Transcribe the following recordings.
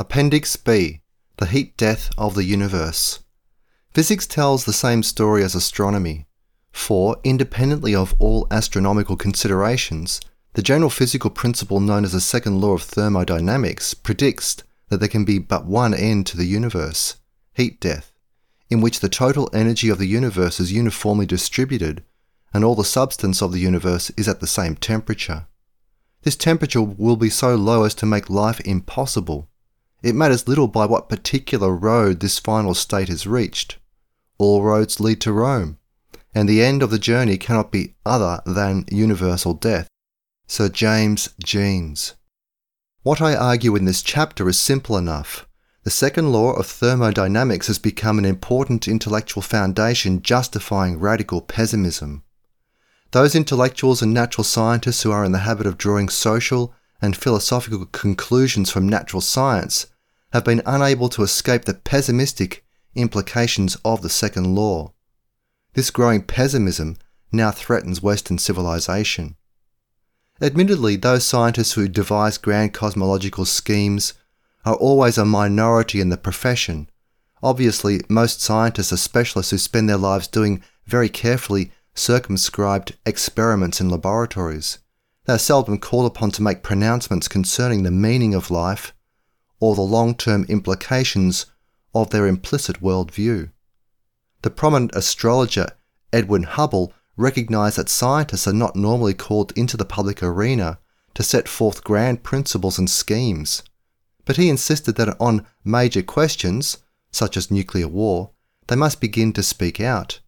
Appendix B The Heat Death of the Universe. Physics tells the same story as astronomy. For, independently of all astronomical considerations, the general physical principle known as the second law of thermodynamics predicts that there can be but one end to the universe heat death, in which the total energy of the universe is uniformly distributed and all the substance of the universe is at the same temperature. This temperature will be so low as to make life impossible. It matters little by what particular road this final state is reached. All roads lead to Rome, and the end of the journey cannot be other than universal death. Sir James Jeans. What I argue in this chapter is simple enough. The second law of thermodynamics has become an important intellectual foundation justifying radical pessimism. Those intellectuals and natural scientists who are in the habit of drawing social and philosophical conclusions from natural science have been unable to escape the pessimistic implications of the second law. This growing pessimism now threatens Western civilization. Admittedly, those scientists who devise grand cosmological schemes are always a minority in the profession. Obviously, most scientists are specialists who spend their lives doing very carefully circumscribed experiments in laboratories. They are seldom called upon to make pronouncements concerning the meaning of life or the long term implications of their implicit worldview. The prominent astrologer Edwin Hubble recognized that scientists are not normally called into the public arena to set forth grand principles and schemes, but he insisted that on major questions, such as nuclear war, they must begin to speak out.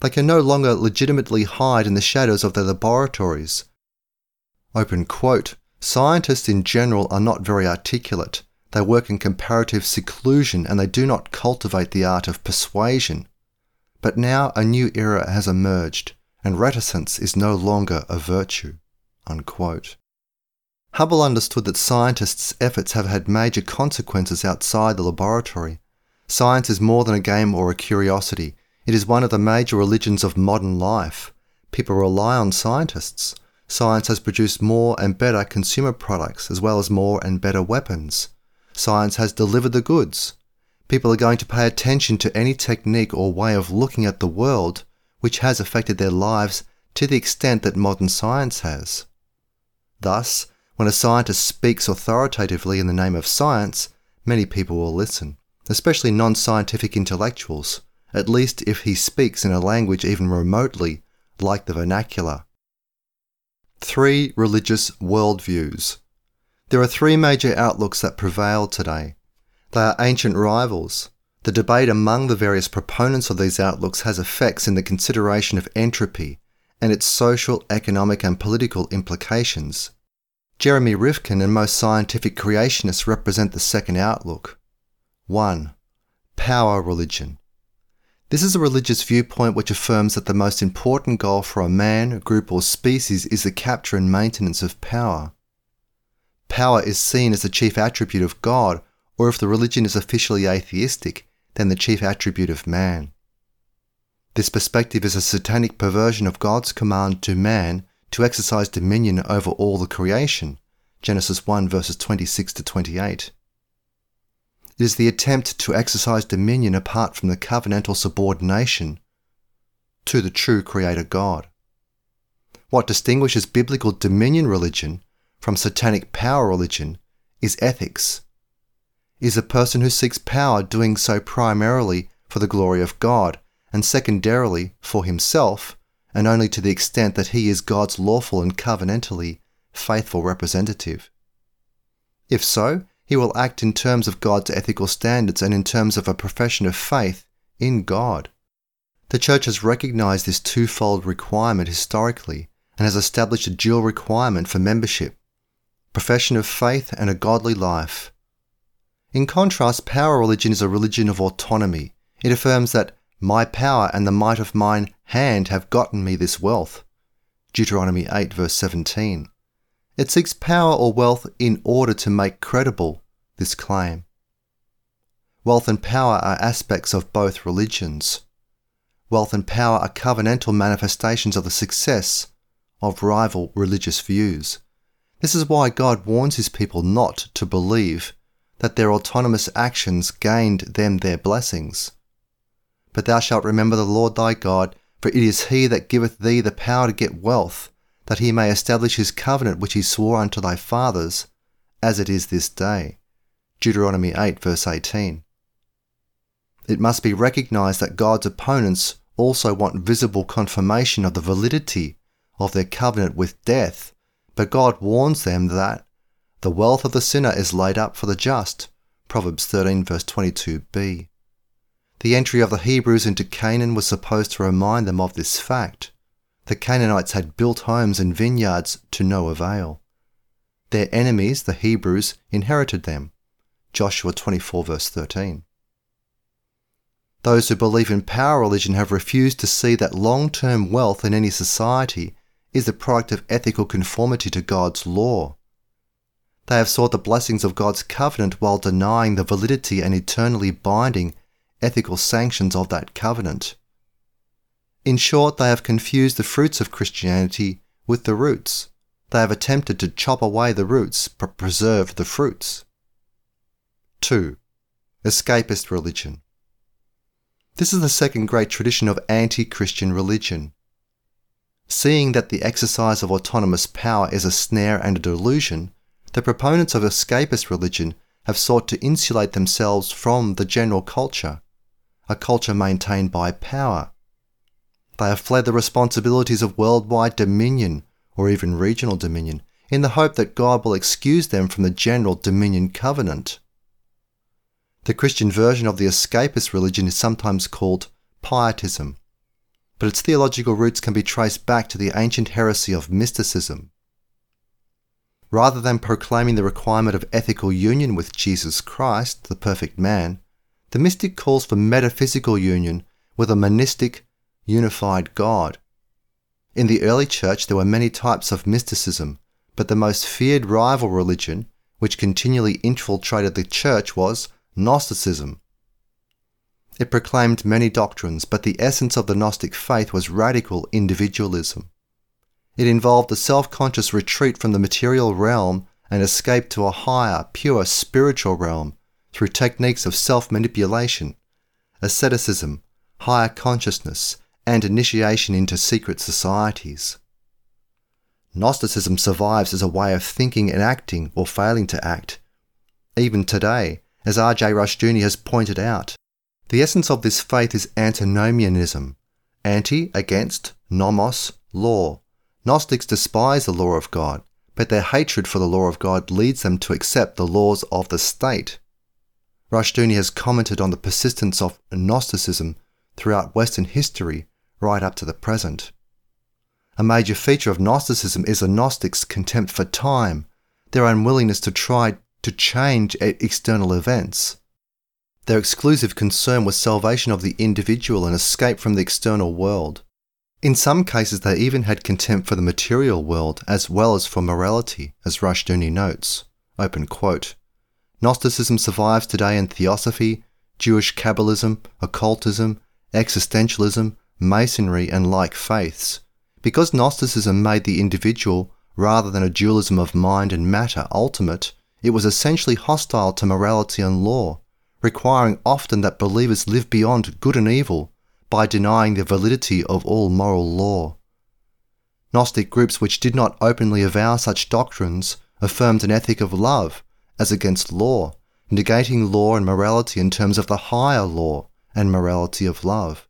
They can no longer legitimately hide in the shadows of their laboratories. Open quote, Scientists in general are not very articulate. They work in comparative seclusion and they do not cultivate the art of persuasion. But now a new era has emerged, and reticence is no longer a virtue. Unquote. Hubble understood that scientists' efforts have had major consequences outside the laboratory. Science is more than a game or a curiosity. It is one of the major religions of modern life. People rely on scientists. Science has produced more and better consumer products as well as more and better weapons. Science has delivered the goods. People are going to pay attention to any technique or way of looking at the world which has affected their lives to the extent that modern science has. Thus, when a scientist speaks authoritatively in the name of science, many people will listen, especially non scientific intellectuals at least if he speaks in a language even remotely like the vernacular. Three religious worldviews. There are three major outlooks that prevail today. They are ancient rivals. The debate among the various proponents of these outlooks has effects in the consideration of entropy and its social, economic, and political implications. Jeremy Rifkin and most scientific creationists represent the second outlook. 1. Power religion. This is a religious viewpoint which affirms that the most important goal for a man, group, or species is the capture and maintenance of power. Power is seen as the chief attribute of God, or if the religion is officially atheistic, then the chief attribute of man. This perspective is a satanic perversion of God's command to man to exercise dominion over all the creation. Genesis 1 verses 26 to 28. It is the attempt to exercise dominion apart from the covenantal subordination to the true Creator God. What distinguishes biblical dominion religion from satanic power religion is ethics. Is a person who seeks power doing so primarily for the glory of God and secondarily for himself, and only to the extent that he is God's lawful and covenantally faithful representative? If so, he will act in terms of God's ethical standards and in terms of a profession of faith in God. The Church has recognized this twofold requirement historically and has established a dual requirement for membership profession of faith and a godly life. In contrast, power religion is a religion of autonomy. It affirms that my power and the might of mine hand have gotten me this wealth. Deuteronomy 8, verse 17. It seeks power or wealth in order to make credible this claim. Wealth and power are aspects of both religions. Wealth and power are covenantal manifestations of the success of rival religious views. This is why God warns his people not to believe that their autonomous actions gained them their blessings. But thou shalt remember the Lord thy God, for it is he that giveth thee the power to get wealth, that he may establish his covenant which he swore unto thy fathers, as it is this day. Deuteronomy 8, verse 18. It must be recognized that God's opponents also want visible confirmation of the validity of their covenant with death, but God warns them that the wealth of the sinner is laid up for the just. Proverbs 13, verse 22b. The entry of the Hebrews into Canaan was supposed to remind them of this fact. The Canaanites had built homes and vineyards to no avail. Their enemies, the Hebrews, inherited them. Joshua 24, verse 13. Those who believe in power religion have refused to see that long term wealth in any society is the product of ethical conformity to God's law. They have sought the blessings of God's covenant while denying the validity and eternally binding ethical sanctions of that covenant. In short, they have confused the fruits of Christianity with the roots. They have attempted to chop away the roots but preserve the fruits. 2. Escapist religion. This is the second great tradition of anti Christian religion. Seeing that the exercise of autonomous power is a snare and a delusion, the proponents of escapist religion have sought to insulate themselves from the general culture, a culture maintained by power. They have fled the responsibilities of worldwide dominion or even regional dominion in the hope that God will excuse them from the general dominion covenant. The Christian version of the escapist religion is sometimes called pietism, but its theological roots can be traced back to the ancient heresy of mysticism. Rather than proclaiming the requirement of ethical union with Jesus Christ, the perfect man, the mystic calls for metaphysical union with a monistic, unified God. In the early church, there were many types of mysticism, but the most feared rival religion, which continually infiltrated the church, was Gnosticism. It proclaimed many doctrines, but the essence of the Gnostic faith was radical individualism. It involved a self conscious retreat from the material realm and escape to a higher, pure spiritual realm through techniques of self manipulation, asceticism, higher consciousness, and initiation into secret societies. Gnosticism survives as a way of thinking and acting or failing to act. Even today, as R.J. Rushdoony has pointed out. The essence of this faith is antinomianism, anti against, nomos, law. Gnostics despise the law of God, but their hatred for the law of God leads them to accept the laws of the state. Rushdoony has commented on the persistence of Gnosticism throughout Western history right up to the present. A major feature of Gnosticism is the Gnostics' contempt for time, their unwillingness to try to change external events. Their exclusive concern was salvation of the individual and escape from the external world. In some cases, they even had contempt for the material world as well as for morality, as Rushdoony notes. Open quote. Gnosticism survives today in Theosophy, Jewish Kabbalism, occultism, existentialism, Masonry, and like faiths. Because Gnosticism made the individual, rather than a dualism of mind and matter, ultimate, it was essentially hostile to morality and law, requiring often that believers live beyond good and evil by denying the validity of all moral law. Gnostic groups which did not openly avow such doctrines affirmed an ethic of love as against law, negating law and morality in terms of the higher law and morality of love.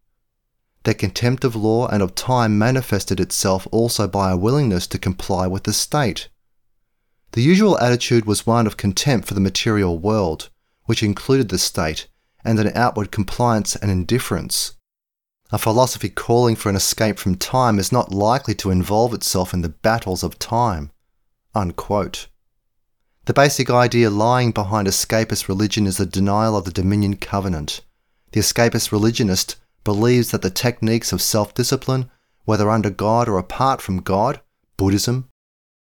Their contempt of law and of time manifested itself also by a willingness to comply with the state the usual attitude was one of contempt for the material world, which included the state, and an outward compliance and indifference. A philosophy calling for an escape from time is not likely to involve itself in the battles of time. Unquote. The basic idea lying behind escapist religion is the denial of the Dominion Covenant. The escapist religionist believes that the techniques of self discipline, whether under God or apart from God, Buddhism,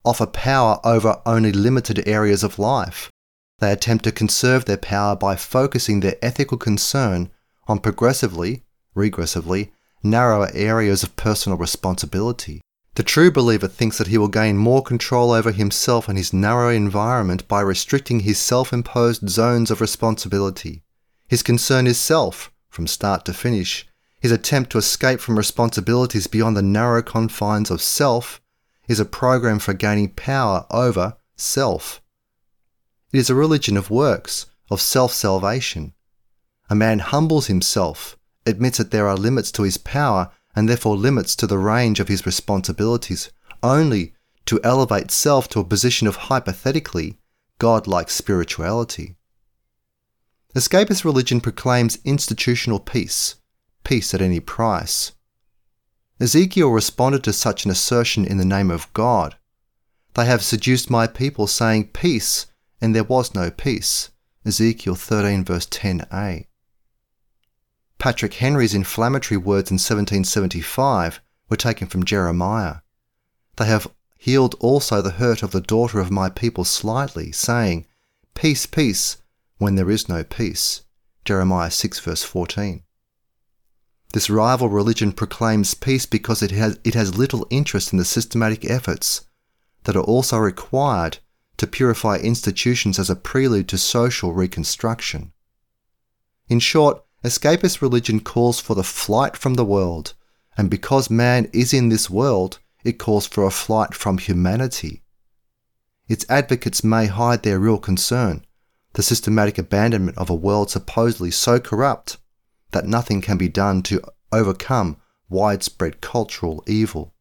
offer power over only limited areas of life. They attempt to conserve their power by focusing their ethical concern on progressively, regressively, narrower areas of personal responsibility. The true believer thinks that he will gain more control over himself and his narrow environment by restricting his self imposed zones of responsibility. His concern is self, from start to finish. His attempt to escape from responsibilities beyond the narrow confines of self is a program for gaining power over self. It is a religion of works, of self salvation. A man humbles himself, admits that there are limits to his power and therefore limits to the range of his responsibilities, only to elevate self to a position of hypothetically God-like spirituality. Escapist religion proclaims institutional peace, peace at any price. Ezekiel responded to such an assertion in the name of God. They have seduced my people, saying, Peace, and there was no peace. Ezekiel 13, verse 10a. Patrick Henry's inflammatory words in 1775 were taken from Jeremiah. They have healed also the hurt of the daughter of my people slightly, saying, Peace, peace, when there is no peace. Jeremiah 6 verse 14. This rival religion proclaims peace because it has, it has little interest in the systematic efforts that are also required to purify institutions as a prelude to social reconstruction. In short, Escapist religion calls for the flight from the world, and because man is in this world, it calls for a flight from humanity. Its advocates may hide their real concern, the systematic abandonment of a world supposedly so corrupt that nothing can be done to overcome widespread cultural evil.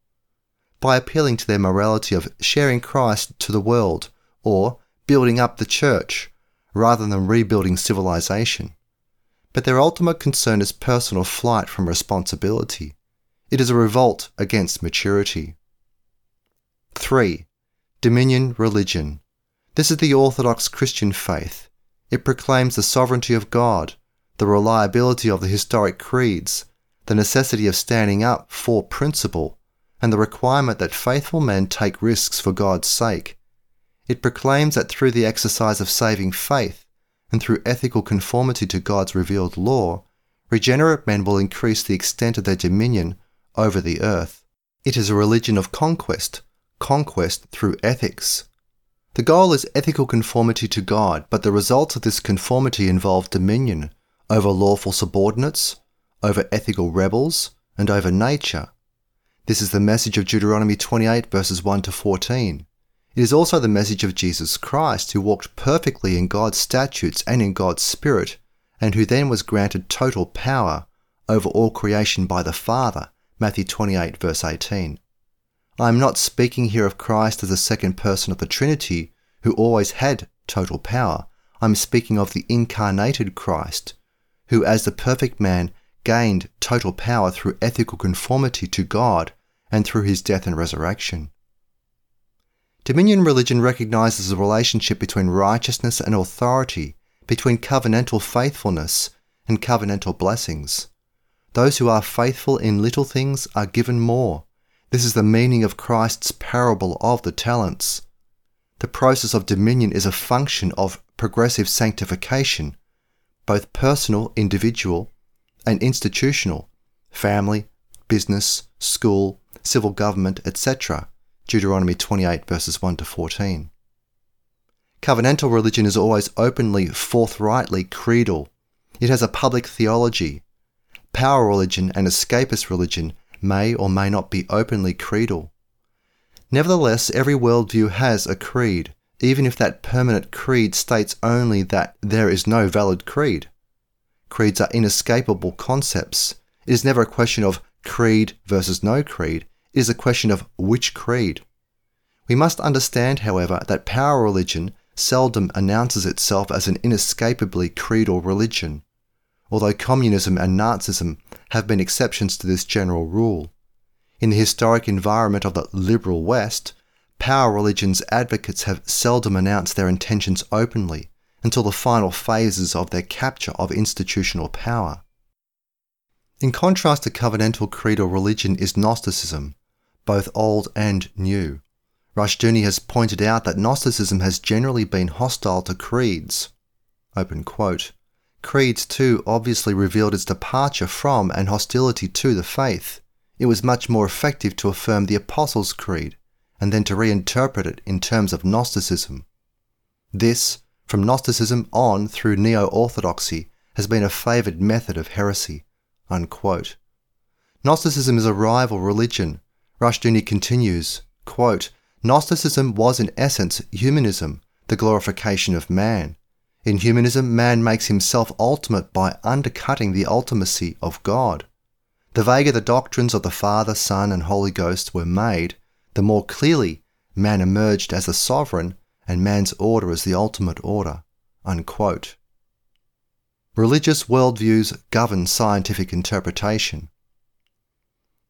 By appealing to their morality of sharing Christ to the world or building up the church rather than rebuilding civilization but their ultimate concern is personal flight from responsibility. It is a revolt against maturity. 3. Dominion Religion. This is the Orthodox Christian faith. It proclaims the sovereignty of God, the reliability of the historic creeds, the necessity of standing up for principle, and the requirement that faithful men take risks for God's sake. It proclaims that through the exercise of saving faith, and through ethical conformity to God's revealed law, regenerate men will increase the extent of their dominion over the earth. It is a religion of conquest, conquest through ethics. The goal is ethical conformity to God, but the results of this conformity involve dominion over lawful subordinates, over ethical rebels, and over nature. This is the message of Deuteronomy 28 verses 1 to 14. It is also the message of Jesus Christ, who walked perfectly in God's statutes and in God's Spirit, and who then was granted total power over all creation by the Father. Matthew 28, verse 18. I am not speaking here of Christ as the second person of the Trinity, who always had total power. I am speaking of the incarnated Christ, who, as the perfect man, gained total power through ethical conformity to God and through his death and resurrection. Dominion religion recognizes the relationship between righteousness and authority, between covenantal faithfulness and covenantal blessings. Those who are faithful in little things are given more. This is the meaning of Christ's parable of the talents. The process of dominion is a function of progressive sanctification, both personal, individual, and institutional, family, business, school, civil government, etc Deuteronomy 28, verses 1 to 14. Covenantal religion is always openly, forthrightly creedal. It has a public theology. Power religion and escapist religion may or may not be openly creedal. Nevertheless, every worldview has a creed, even if that permanent creed states only that there is no valid creed. Creeds are inescapable concepts. It is never a question of creed versus no creed it is a question of which creed. We must understand, however, that power religion seldom announces itself as an inescapably creedal religion, although communism and Nazism have been exceptions to this general rule. In the historic environment of the liberal West, power religion's advocates have seldom announced their intentions openly until the final phases of their capture of institutional power. In contrast to covenantal creedal religion is Gnosticism, both old and new. Rushdoony has pointed out that Gnosticism has generally been hostile to creeds. Creeds, too, obviously revealed its departure from and hostility to the faith. it was much more effective to affirm the Apostles' Creed and then to reinterpret it in terms of Gnosticism. This, from Gnosticism on through Neo Orthodoxy, has been a favoured method of heresy. Unquote. Gnosticism is a rival religion. Rushdoony continues, quote, Gnosticism was in essence humanism, the glorification of man. In humanism, man makes himself ultimate by undercutting the ultimacy of God. The vaguer the doctrines of the Father, Son, and Holy Ghost were made, the more clearly man emerged as the sovereign and man's order as the ultimate order. Unquote. Religious worldviews govern scientific interpretation.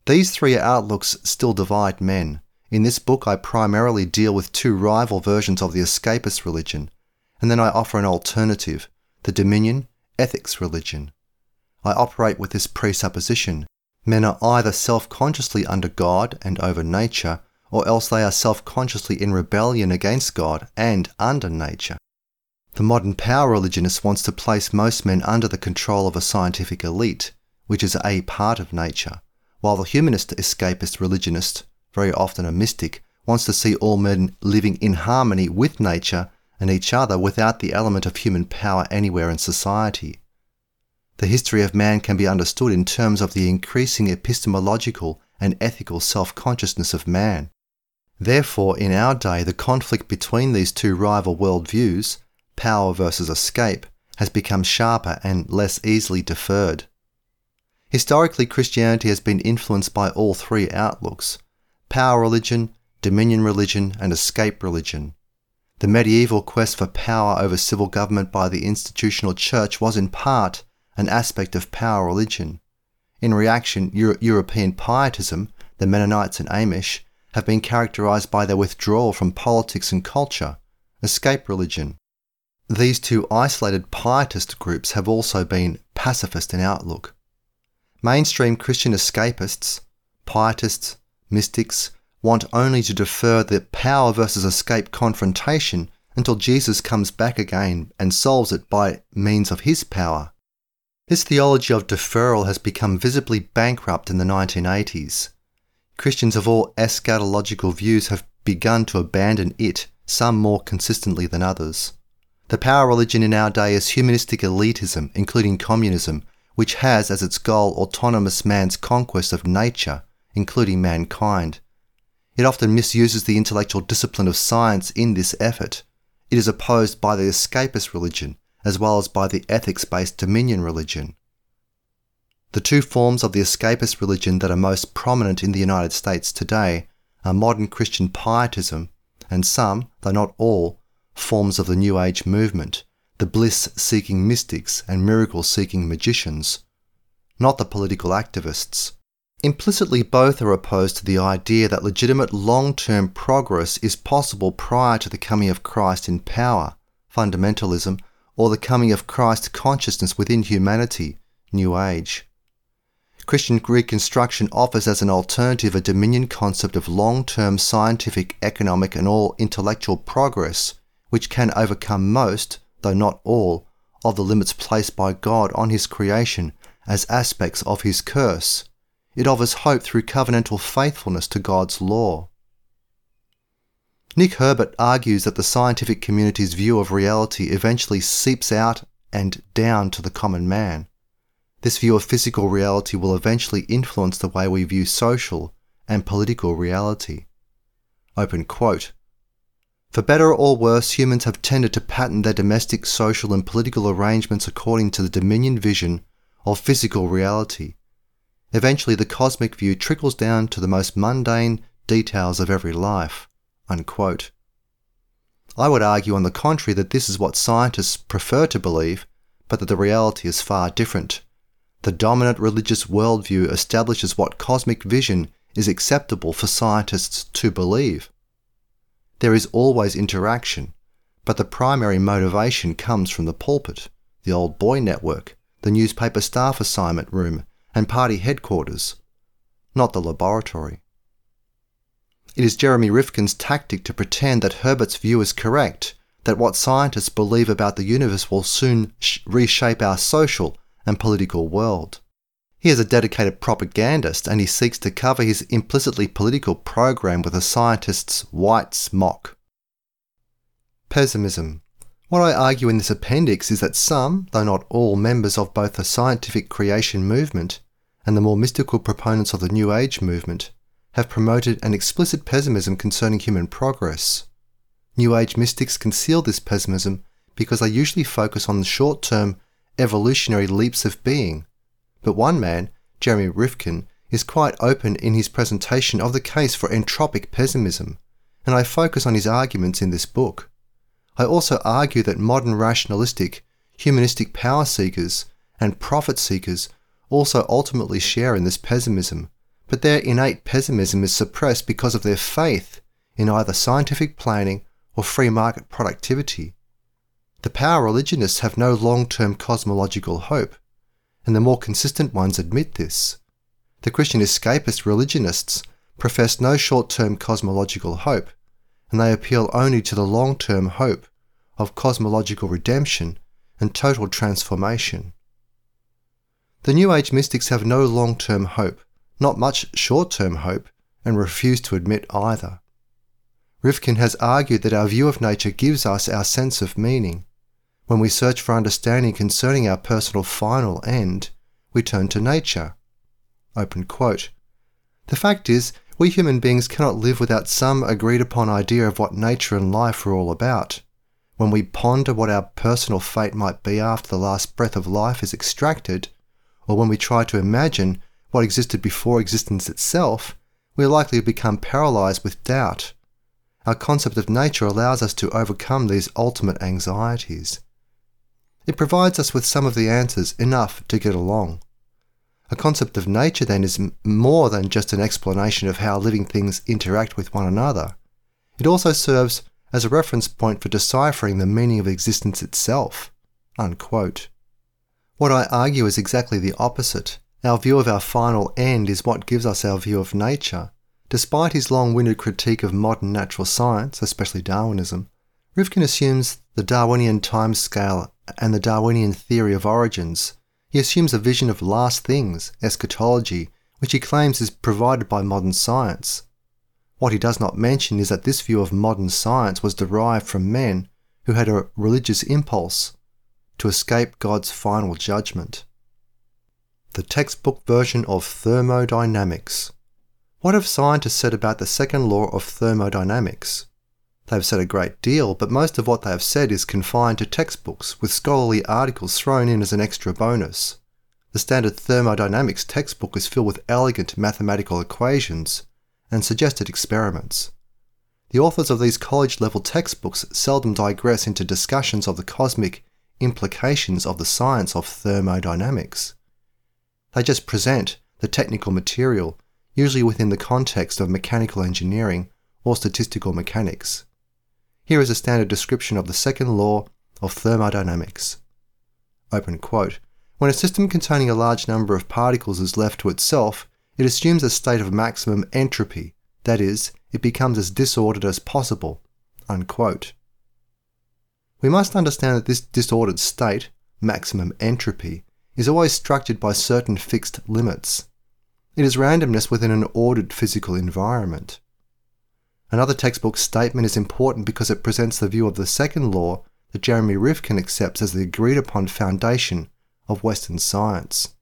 These three outlooks still divide men. In this book, I primarily deal with two rival versions of the escapist religion, and then I offer an alternative, the dominion ethics religion. I operate with this presupposition Men are either self consciously under God and over nature, or else they are self consciously in rebellion against God and under nature. The modern power religionist wants to place most men under the control of a scientific elite, which is a part of nature, while the humanist escapist religionist, very often a mystic, wants to see all men living in harmony with nature and each other without the element of human power anywhere in society. The history of man can be understood in terms of the increasing epistemological and ethical self consciousness of man. Therefore, in our day, the conflict between these two rival worldviews, power versus escape, has become sharper and less easily deferred. Historically, Christianity has been influenced by all three outlooks power religion, dominion religion, and escape religion. The medieval quest for power over civil government by the institutional church was in part an aspect of power religion. In reaction, Euro- European pietism, the Mennonites and Amish, have been characterized by their withdrawal from politics and culture, escape religion. These two isolated pietist groups have also been pacifist in outlook. Mainstream Christian escapists, pietists, mystics, want only to defer the power versus escape confrontation until Jesus comes back again and solves it by means of his power this theology of deferral has become visibly bankrupt in the 1980s. Christians of all eschatological views have begun to abandon it, some more consistently than others. The power religion in our day is humanistic elitism, including communism, which has as its goal autonomous man's conquest of nature, including mankind. It often misuses the intellectual discipline of science in this effort. It is opposed by the escapist religion, as well as by the ethics based dominion religion. The two forms of the escapist religion that are most prominent in the United States today are modern Christian pietism and some, though not all, forms of the New Age movement, the bliss seeking mystics and miracle seeking magicians, not the political activists. Implicitly, both are opposed to the idea that legitimate long term progress is possible prior to the coming of Christ in power, fundamentalism, or the coming of Christ consciousness within humanity, New Age. Christian Reconstruction offers as an alternative a dominion concept of long term scientific, economic, and all intellectual progress, which can overcome most, though not all, of the limits placed by God on His creation as aspects of His curse. It offers hope through covenantal faithfulness to God's law. Nick Herbert argues that the scientific community's view of reality eventually seeps out and down to the common man. This view of physical reality will eventually influence the way we view social and political reality. Open quote. For better or worse, humans have tended to pattern their domestic, social, and political arrangements according to the dominion vision of physical reality. Eventually, the cosmic view trickles down to the most mundane details of every life. Unquote. I would argue, on the contrary, that this is what scientists prefer to believe, but that the reality is far different. The dominant religious worldview establishes what cosmic vision is acceptable for scientists to believe. There is always interaction, but the primary motivation comes from the pulpit, the old boy network, the newspaper staff assignment room, and party headquarters, not the laboratory. It is Jeremy Rifkin's tactic to pretend that Herbert's view is correct, that what scientists believe about the universe will soon sh- reshape our social and political world. He is a dedicated propagandist and he seeks to cover his implicitly political program with a scientist's white smock. Pessimism. What I argue in this appendix is that some, though not all, members of both the scientific creation movement and the more mystical proponents of the New Age movement have promoted an explicit pessimism concerning human progress. New Age mystics conceal this pessimism because they usually focus on the short term evolutionary leaps of being. But one man, Jeremy Rifkin, is quite open in his presentation of the case for entropic pessimism, and I focus on his arguments in this book. I also argue that modern rationalistic, humanistic power seekers and profit seekers also ultimately share in this pessimism, but their innate pessimism is suppressed because of their faith in either scientific planning or free market productivity. The power religionists have no long term cosmological hope, and the more consistent ones admit this. The Christian escapist religionists profess no short term cosmological hope, and they appeal only to the long term hope of cosmological redemption and total transformation. The New Age mystics have no long term hope, not much short term hope, and refuse to admit either. Rifkin has argued that our view of nature gives us our sense of meaning. When we search for understanding concerning our personal final end, we turn to nature. The fact is, we human beings cannot live without some agreed upon idea of what nature and life are all about. When we ponder what our personal fate might be after the last breath of life is extracted, or when we try to imagine what existed before existence itself, we are likely to become paralyzed with doubt. Our concept of nature allows us to overcome these ultimate anxieties. It provides us with some of the answers enough to get along. A concept of nature then is more than just an explanation of how living things interact with one another. It also serves as a reference point for deciphering the meaning of existence itself. Unquote. What I argue is exactly the opposite. Our view of our final end is what gives us our view of nature. Despite his long winded critique of modern natural science, especially Darwinism, Rifkin assumes the Darwinian timescale and the Darwinian theory of origins he assumes a vision of last things, eschatology, which he claims is provided by modern science. What he does not mention is that this view of modern science was derived from men who had a religious impulse to escape God's final judgment. The textbook version of thermodynamics. What have scientists said about the second law of thermodynamics? They have said a great deal, but most of what they have said is confined to textbooks, with scholarly articles thrown in as an extra bonus. The standard thermodynamics textbook is filled with elegant mathematical equations and suggested experiments. The authors of these college level textbooks seldom digress into discussions of the cosmic implications of the science of thermodynamics. They just present the technical material, usually within the context of mechanical engineering or statistical mechanics. Here is a standard description of the second law of thermodynamics. Open quote. When a system containing a large number of particles is left to itself, it assumes a state of maximum entropy, that is, it becomes as disordered as possible. Unquote. We must understand that this disordered state, maximum entropy, is always structured by certain fixed limits. It is randomness within an ordered physical environment. Another textbook statement is important because it presents the view of the second law that Jeremy Rifkin accepts as the agreed upon foundation of Western science.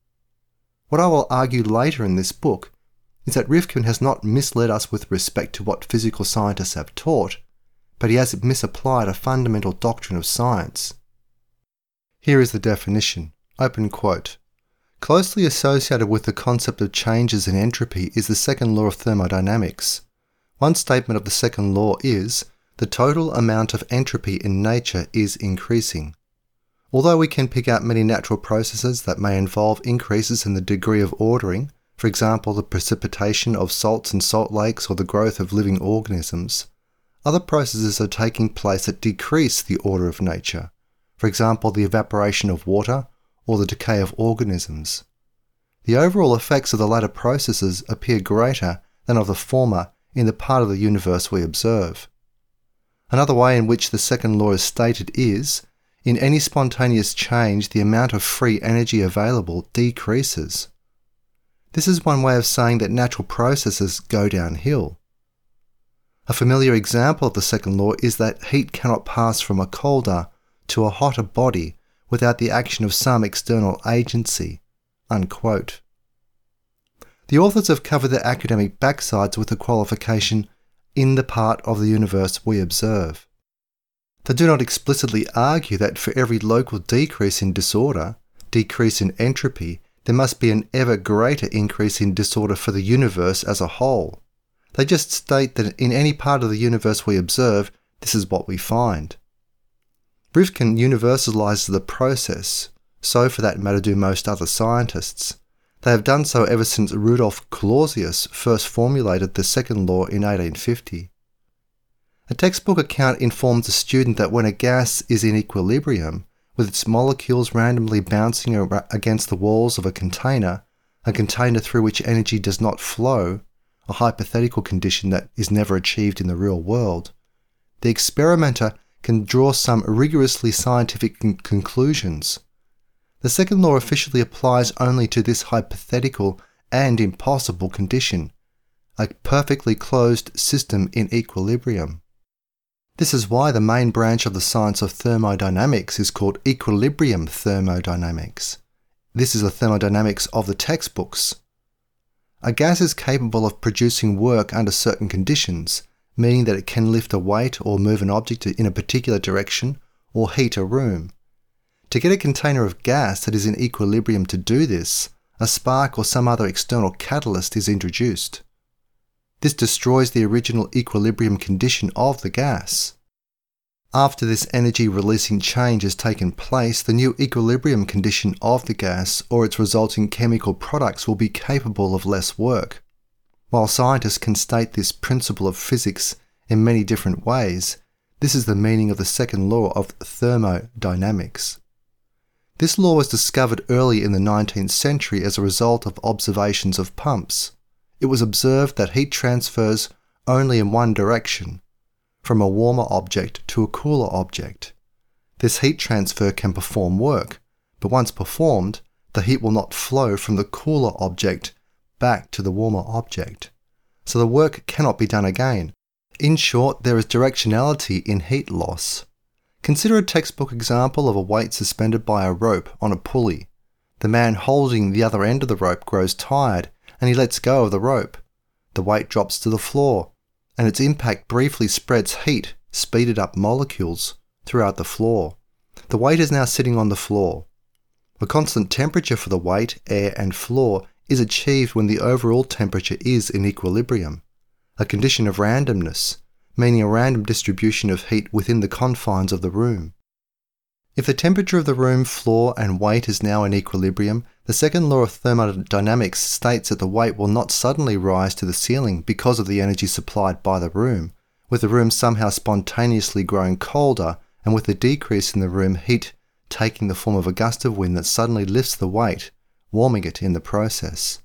What I will argue later in this book is that Rifkin has not misled us with respect to what physical scientists have taught, but he has misapplied a fundamental doctrine of science. Here is the definition. Open quote. Closely associated with the concept of changes in entropy is the second law of thermodynamics, one statement of the second law is the total amount of entropy in nature is increasing. Although we can pick out many natural processes that may involve increases in the degree of ordering, for example, the precipitation of salts in salt lakes or the growth of living organisms, other processes are taking place that decrease the order of nature, for example, the evaporation of water or the decay of organisms. The overall effects of the latter processes appear greater than of the former in the part of the universe we observe. Another way in which the second law is stated is in any spontaneous change, the amount of free energy available decreases. This is one way of saying that natural processes go downhill. A familiar example of the second law is that heat cannot pass from a colder to a hotter body without the action of some external agency. Unquote. The authors have covered the academic backsides with the qualification in the part of the universe we observe. They do not explicitly argue that for every local decrease in disorder, decrease in entropy, there must be an ever greater increase in disorder for the universe as a whole. They just state that in any part of the universe we observe, this is what we find. Rifkin universalizes the process, so for that matter do most other scientists. They have done so ever since Rudolf Clausius first formulated the second law in 1850. A textbook account informs the student that when a gas is in equilibrium, with its molecules randomly bouncing against the walls of a container, a container through which energy does not flow, a hypothetical condition that is never achieved in the real world, the experimenter can draw some rigorously scientific con- conclusions. The second law officially applies only to this hypothetical and impossible condition, a perfectly closed system in equilibrium. This is why the main branch of the science of thermodynamics is called equilibrium thermodynamics. This is the thermodynamics of the textbooks. A gas is capable of producing work under certain conditions, meaning that it can lift a weight or move an object in a particular direction or heat a room. To get a container of gas that is in equilibrium to do this, a spark or some other external catalyst is introduced. This destroys the original equilibrium condition of the gas. After this energy releasing change has taken place, the new equilibrium condition of the gas or its resulting chemical products will be capable of less work. While scientists can state this principle of physics in many different ways, this is the meaning of the second law of thermodynamics. This law was discovered early in the 19th century as a result of observations of pumps. It was observed that heat transfers only in one direction, from a warmer object to a cooler object. This heat transfer can perform work, but once performed, the heat will not flow from the cooler object back to the warmer object. So the work cannot be done again. In short, there is directionality in heat loss. Consider a textbook example of a weight suspended by a rope on a pulley. The man holding the other end of the rope grows tired and he lets go of the rope. The weight drops to the floor, and its impact briefly spreads heat, speeded up molecules, throughout the floor. The weight is now sitting on the floor. A constant temperature for the weight, air, and floor is achieved when the overall temperature is in equilibrium, a condition of randomness, meaning a random distribution of heat within the confines of the room. If the temperature of the room floor and weight is now in equilibrium, the second law of thermodynamics states that the weight will not suddenly rise to the ceiling because of the energy supplied by the room, with the room somehow spontaneously growing colder and with the decrease in the room heat taking the form of a gust of wind that suddenly lifts the weight, warming it in the process.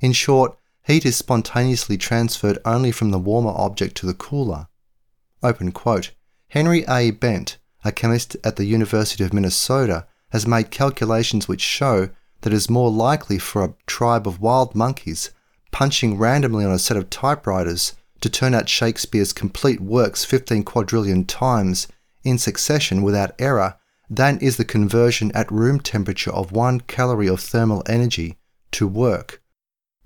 In short, heat is spontaneously transferred only from the warmer object to the cooler. Henry A. Bent, a chemist at the University of Minnesota, has made calculations which show that it is more likely for a tribe of wild monkeys punching randomly on a set of typewriters to turn out Shakespeare's complete works 15 quadrillion times in succession without error than is the conversion at room temperature of one calorie of thermal energy to work.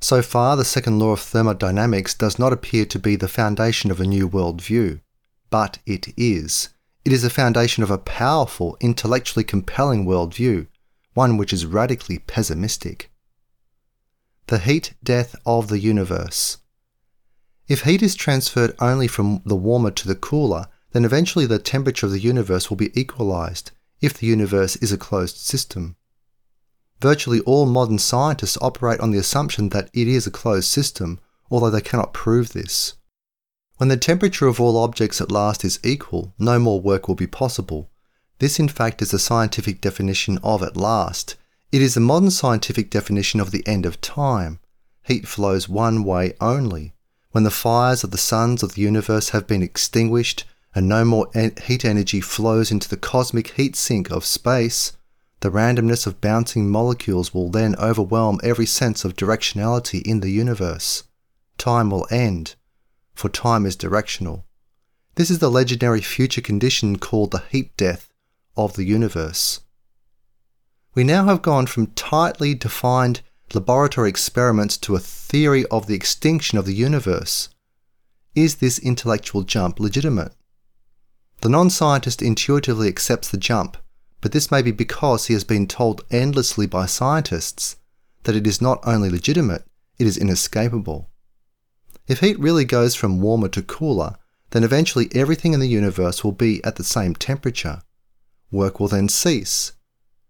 So far, the second law of thermodynamics does not appear to be the foundation of a new world view, but it is. It is the foundation of a powerful, intellectually compelling worldview, one which is radically pessimistic. The heat death of the universe. If heat is transferred only from the warmer to the cooler, then eventually the temperature of the universe will be equalized if the universe is a closed system. Virtually all modern scientists operate on the assumption that it is a closed system, although they cannot prove this. When the temperature of all objects at last is equal, no more work will be possible. This, in fact, is the scientific definition of at last. It is the modern scientific definition of the end of time. Heat flows one way only. When the fires of the suns of the universe have been extinguished and no more heat energy flows into the cosmic heat sink of space, The randomness of bouncing molecules will then overwhelm every sense of directionality in the universe. Time will end, for time is directional. This is the legendary future condition called the heat death of the universe. We now have gone from tightly defined laboratory experiments to a theory of the extinction of the universe. Is this intellectual jump legitimate? The non scientist intuitively accepts the jump, but this may be because he has been told endlessly by scientists that it is not only legitimate, it is inescapable. If heat really goes from warmer to cooler, then eventually everything in the universe will be at the same temperature. Work will then cease.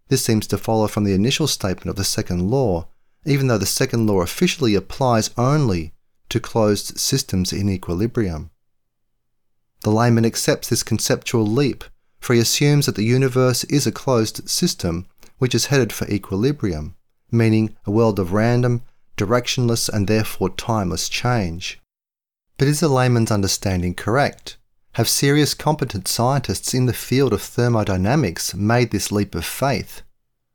This seems to follow from the initial statement of the second law, even though the second law officially applies only to closed systems in equilibrium. The layman accepts this conceptual leap, for he assumes that the universe is a closed system which is headed for equilibrium, meaning a world of random, directionless, and therefore timeless change. But is the layman's understanding correct? Have serious competent scientists in the field of thermodynamics made this leap of faith?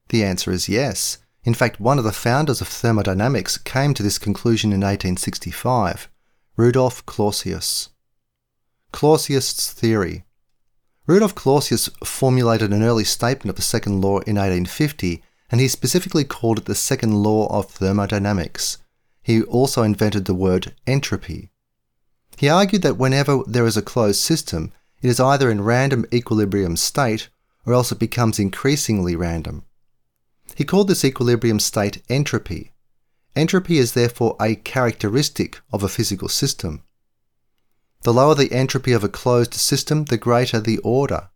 The answer is yes, in fact, one of the founders of thermodynamics came to this conclusion in 1865, Rudolf Clausius. Clausius' theory. Rudolf Clausius formulated an early statement of the second law in 1850, and he specifically called it the second law of thermodynamics. He also invented the word entropy. He argued that whenever there is a closed system, it is either in random equilibrium state or else it becomes increasingly random. He called this equilibrium state entropy. Entropy is therefore a characteristic of a physical system. The lower the entropy of a closed system, the greater the order.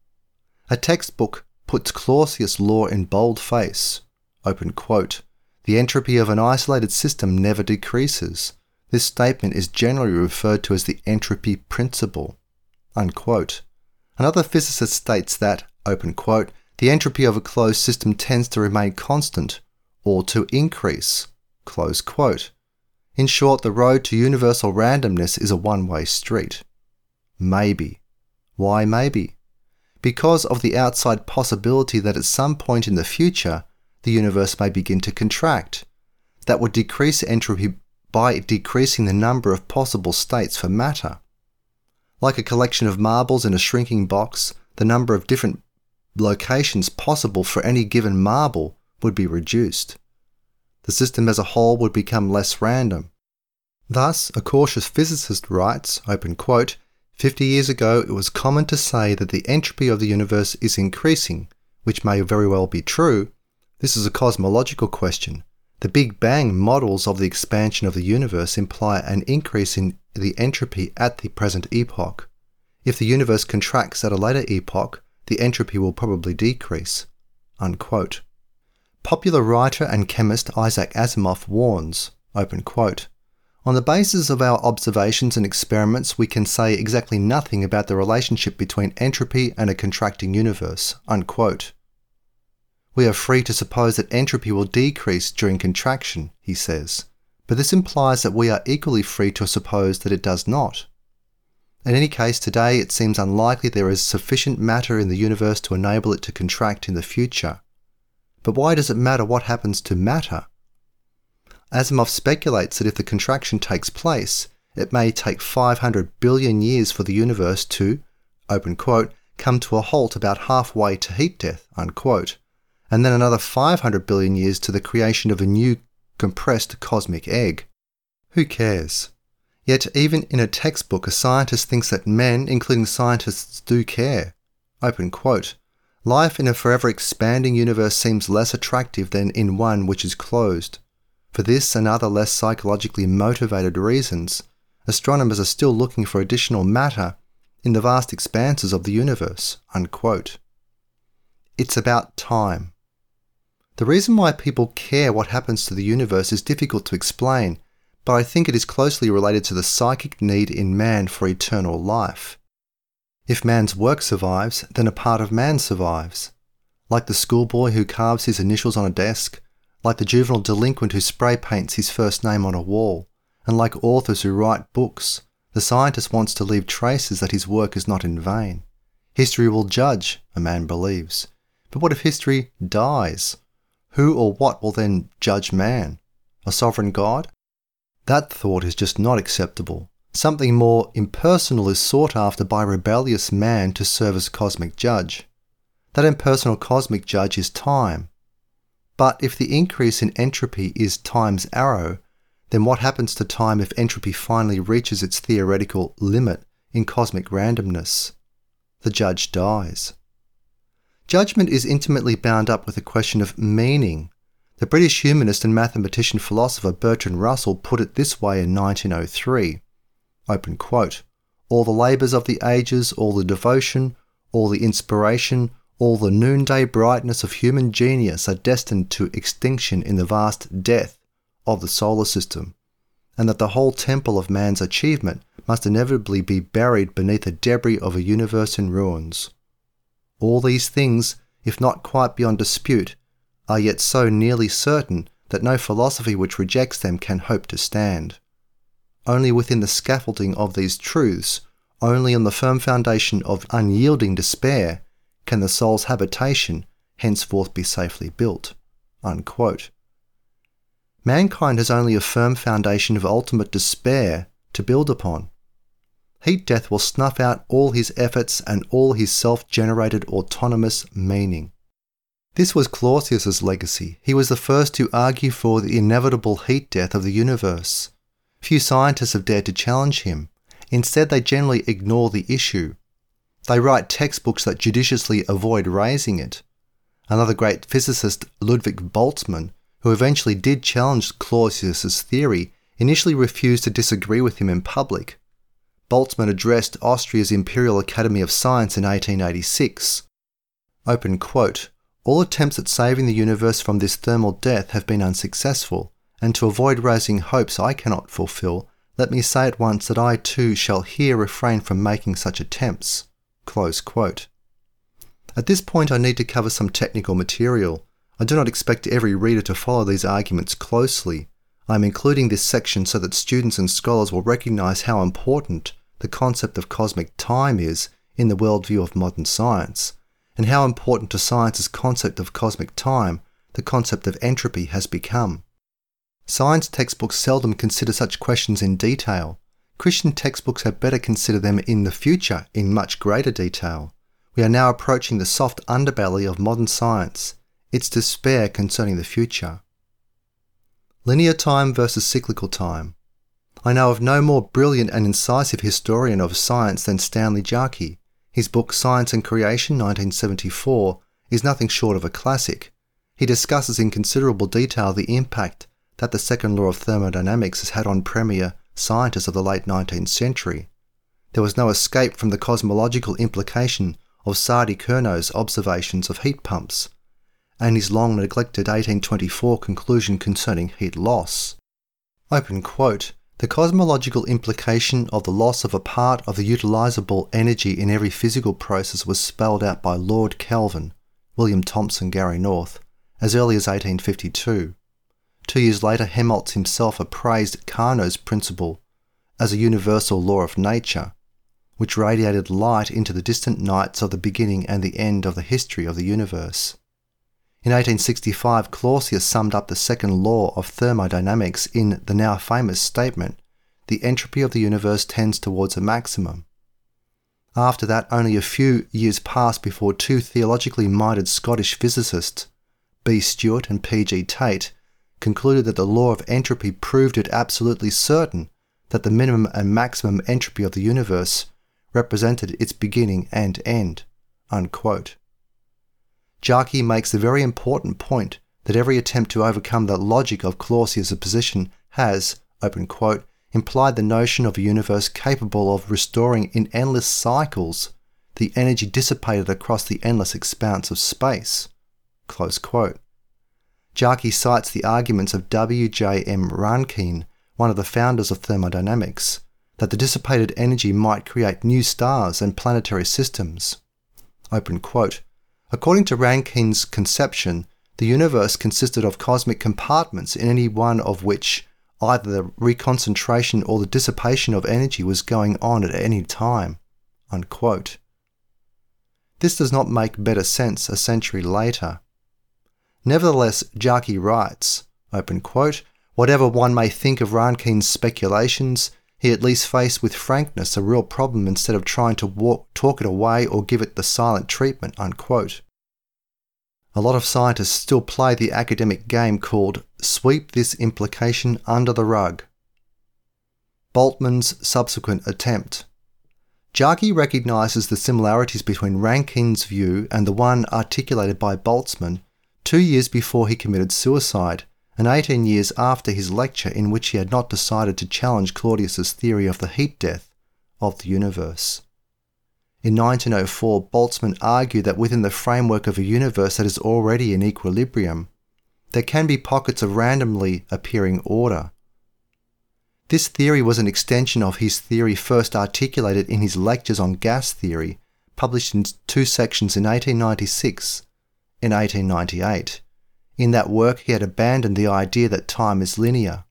A textbook puts Clausius' law in bold face. Open quote. The entropy of an isolated system never decreases. This statement is generally referred to as the entropy principle. Unquote. Another physicist states that, open quote, the entropy of a closed system tends to remain constant or to increase. In short, the road to universal randomness is a one way street. Maybe. Why maybe? Because of the outside possibility that at some point in the future, the universe may begin to contract. That would decrease entropy by decreasing the number of possible states for matter. Like a collection of marbles in a shrinking box, the number of different locations possible for any given marble would be reduced. The system as a whole would become less random. Thus, a cautious physicist writes, open quote, 50 years ago it was common to say that the entropy of the universe is increasing, which may very well be true. This is a cosmological question. The Big Bang models of the expansion of the universe imply an increase in the entropy at the present epoch. If the universe contracts at a later epoch, the entropy will probably decrease. Unquote. Popular writer and chemist Isaac Asimov warns, quote, on the basis of our observations and experiments, we can say exactly nothing about the relationship between entropy and a contracting universe. Unquote. We are free to suppose that entropy will decrease during contraction, he says, but this implies that we are equally free to suppose that it does not. In any case, today it seems unlikely there is sufficient matter in the universe to enable it to contract in the future. But why does it matter what happens to matter? Asimov speculates that if the contraction takes place, it may take 500 billion years for the universe to, open quote, come to a halt about halfway to heat death, unquote, and then another 500 billion years to the creation of a new compressed cosmic egg. Who cares? Yet, even in a textbook, a scientist thinks that men, including scientists, do care. Open quote. Life in a forever expanding universe seems less attractive than in one which is closed. For this and other less psychologically motivated reasons, astronomers are still looking for additional matter in the vast expanses of the universe. Unquote. It's about time. The reason why people care what happens to the universe is difficult to explain but I think it is closely related to the psychic need in man for eternal life. If man's work survives, then a part of man survives. Like the schoolboy who carves his initials on a desk, like the juvenile delinquent who spray paints his first name on a wall, and like authors who write books, the scientist wants to leave traces that his work is not in vain. History will judge, a man believes. But what if history dies? Who or what will then judge man? A sovereign God? That thought is just not acceptable. Something more impersonal is sought after by rebellious man to serve as cosmic judge. That impersonal cosmic judge is time. But if the increase in entropy is time's arrow, then what happens to time if entropy finally reaches its theoretical limit in cosmic randomness? The judge dies. Judgment is intimately bound up with the question of meaning. The British humanist and mathematician philosopher Bertrand Russell put it this way in 1903 open quote, All the labours of the ages, all the devotion, all the inspiration, all the noonday brightness of human genius are destined to extinction in the vast death of the solar system, and that the whole temple of man's achievement must inevitably be buried beneath the debris of a universe in ruins. All these things, if not quite beyond dispute, are yet so nearly certain that no philosophy which rejects them can hope to stand. Only within the scaffolding of these truths, only on the firm foundation of unyielding despair, can the soul's habitation henceforth be safely built. Unquote. Mankind has only a firm foundation of ultimate despair to build upon. Heat death will snuff out all his efforts and all his self generated autonomous meaning. This was Clausius's legacy. He was the first to argue for the inevitable heat death of the universe. Few scientists have dared to challenge him. Instead, they generally ignore the issue. They write textbooks that judiciously avoid raising it. Another great physicist, Ludwig Boltzmann, who eventually did challenge Clausius's theory, initially refused to disagree with him in public. Boltzmann addressed Austria's Imperial Academy of Science in 1886. Open quote, All attempts at saving the universe from this thermal death have been unsuccessful, and to avoid raising hopes I cannot fulfill, let me say at once that I too shall here refrain from making such attempts. At this point, I need to cover some technical material. I do not expect every reader to follow these arguments closely. I am including this section so that students and scholars will recognize how important the concept of cosmic time is in the worldview of modern science, and how important to science's concept of cosmic time the concept of entropy has become. Science textbooks seldom consider such questions in detail, Christian textbooks had better consider them in the future in much greater detail. We are now approaching the soft underbelly of modern science, its despair concerning the future. Linear time versus cyclical time. I know of no more brilliant and incisive historian of science than Stanley Jaki. His book Science and Creation 1974 is nothing short of a classic. He discusses in considerable detail the impact that the second law of thermodynamics has had on premier scientists of the late 19th century. There was no escape from the cosmological implication of Sadi Carnot's observations of heat pumps, and his long neglected 1824 conclusion concerning heat loss. Open quote, the cosmological implication of the loss of a part of the utilizable energy in every physical process was spelled out by Lord Kelvin, William Thomson Gary North, as early as 1852. Two years later, Helmholtz himself appraised Carnot's principle as a universal law of nature, which radiated light into the distant nights of the beginning and the end of the history of the universe. In 1865, Clausius summed up the second law of thermodynamics in the now famous statement the entropy of the universe tends towards a maximum. After that, only a few years passed before two theologically minded Scottish physicists, B. Stewart and P. G. Tait, concluded that the law of entropy proved it absolutely certain that the minimum and maximum entropy of the universe represented its beginning and end. Unquote. Jaki makes the very important point that every attempt to overcome the logic of Clausius' position has, quote, implied the notion of a universe capable of restoring in endless cycles the energy dissipated across the endless expanse of space. Close quote. Jaki cites the arguments of W. J. M. Rankine, one of the founders of thermodynamics, that the dissipated energy might create new stars and planetary systems. According to Rankine's conception, the universe consisted of cosmic compartments in any one of which either the reconcentration or the dissipation of energy was going on at any time. Unquote. this does not make better sense a century later. Nevertheless, Jaki writes, quote, whatever one may think of Rankine's speculations, he at least faced with frankness a real problem instead of trying to walk, talk it away or give it the silent treatment, unquote. A lot of scientists still play the academic game called sweep this implication under the rug. Boltzmann's subsequent attempt. Jaki recognises the similarities between Rankine's view and the one articulated by Boltzmann two years before he committed suicide, and 18 years after his lecture in which he had not decided to challenge Clausius's theory of the heat death of the universe. In 1904, Boltzmann argued that within the framework of a universe that is already in equilibrium, there can be pockets of randomly appearing order. This theory was an extension of his theory first articulated in his lectures on gas theory, published in two sections in 1896 and 1898. In that work, he had abandoned the idea that time is linear.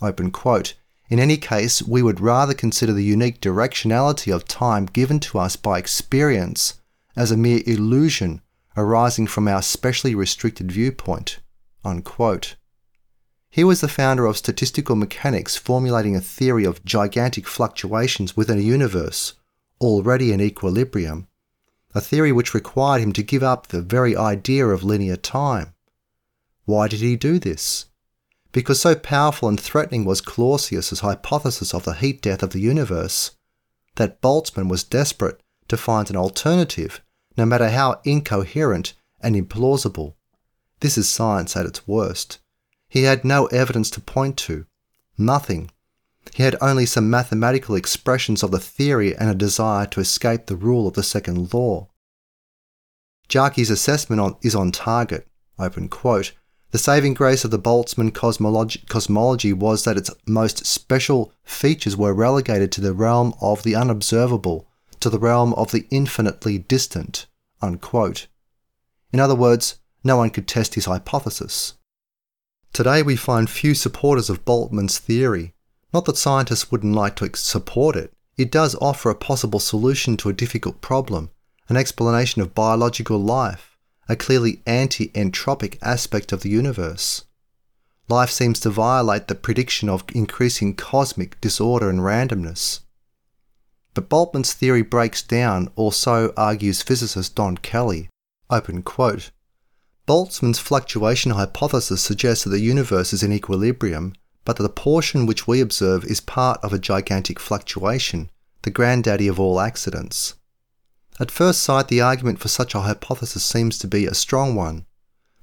Open quote. In any case, we would rather consider the unique directionality of time given to us by experience as a mere illusion arising from our specially restricted viewpoint. Unquote. He was the founder of statistical mechanics, formulating a theory of gigantic fluctuations within a universe already in equilibrium, a theory which required him to give up the very idea of linear time. Why did he do this? Because so powerful and threatening was Clausius's hypothesis of the heat death of the universe, that Boltzmann was desperate to find an alternative, no matter how incoherent and implausible. This is science at its worst. He had no evidence to point to, nothing. He had only some mathematical expressions of the theory and a desire to escape the rule of the second law. Jaki's assessment on, is on target. Open quote. The saving grace of the Boltzmann cosmology, cosmology was that its most special features were relegated to the realm of the unobservable, to the realm of the infinitely distant. Unquote. In other words, no one could test his hypothesis. Today we find few supporters of Boltzmann's theory. Not that scientists wouldn't like to support it, it does offer a possible solution to a difficult problem, an explanation of biological life a clearly anti entropic aspect of the universe. Life seems to violate the prediction of increasing cosmic disorder and randomness. But Boltzmann's theory breaks down, or so argues physicist Don Kelly. Open quote. Boltzmann's fluctuation hypothesis suggests that the universe is in equilibrium, but that the portion which we observe is part of a gigantic fluctuation, the granddaddy of all accidents. At first sight, the argument for such a hypothesis seems to be a strong one.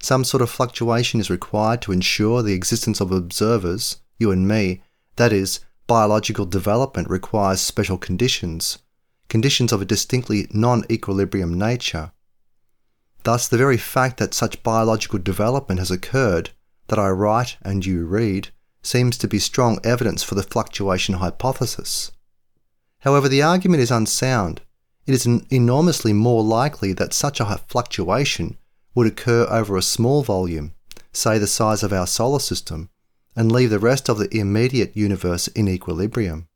Some sort of fluctuation is required to ensure the existence of observers, you and me, that is, biological development requires special conditions, conditions of a distinctly non equilibrium nature. Thus, the very fact that such biological development has occurred, that I write and you read, seems to be strong evidence for the fluctuation hypothesis. However, the argument is unsound it is enormously more likely that such a fluctuation would occur over a small volume, say the size of our solar system, and leave the rest of the immediate universe in equilibrium.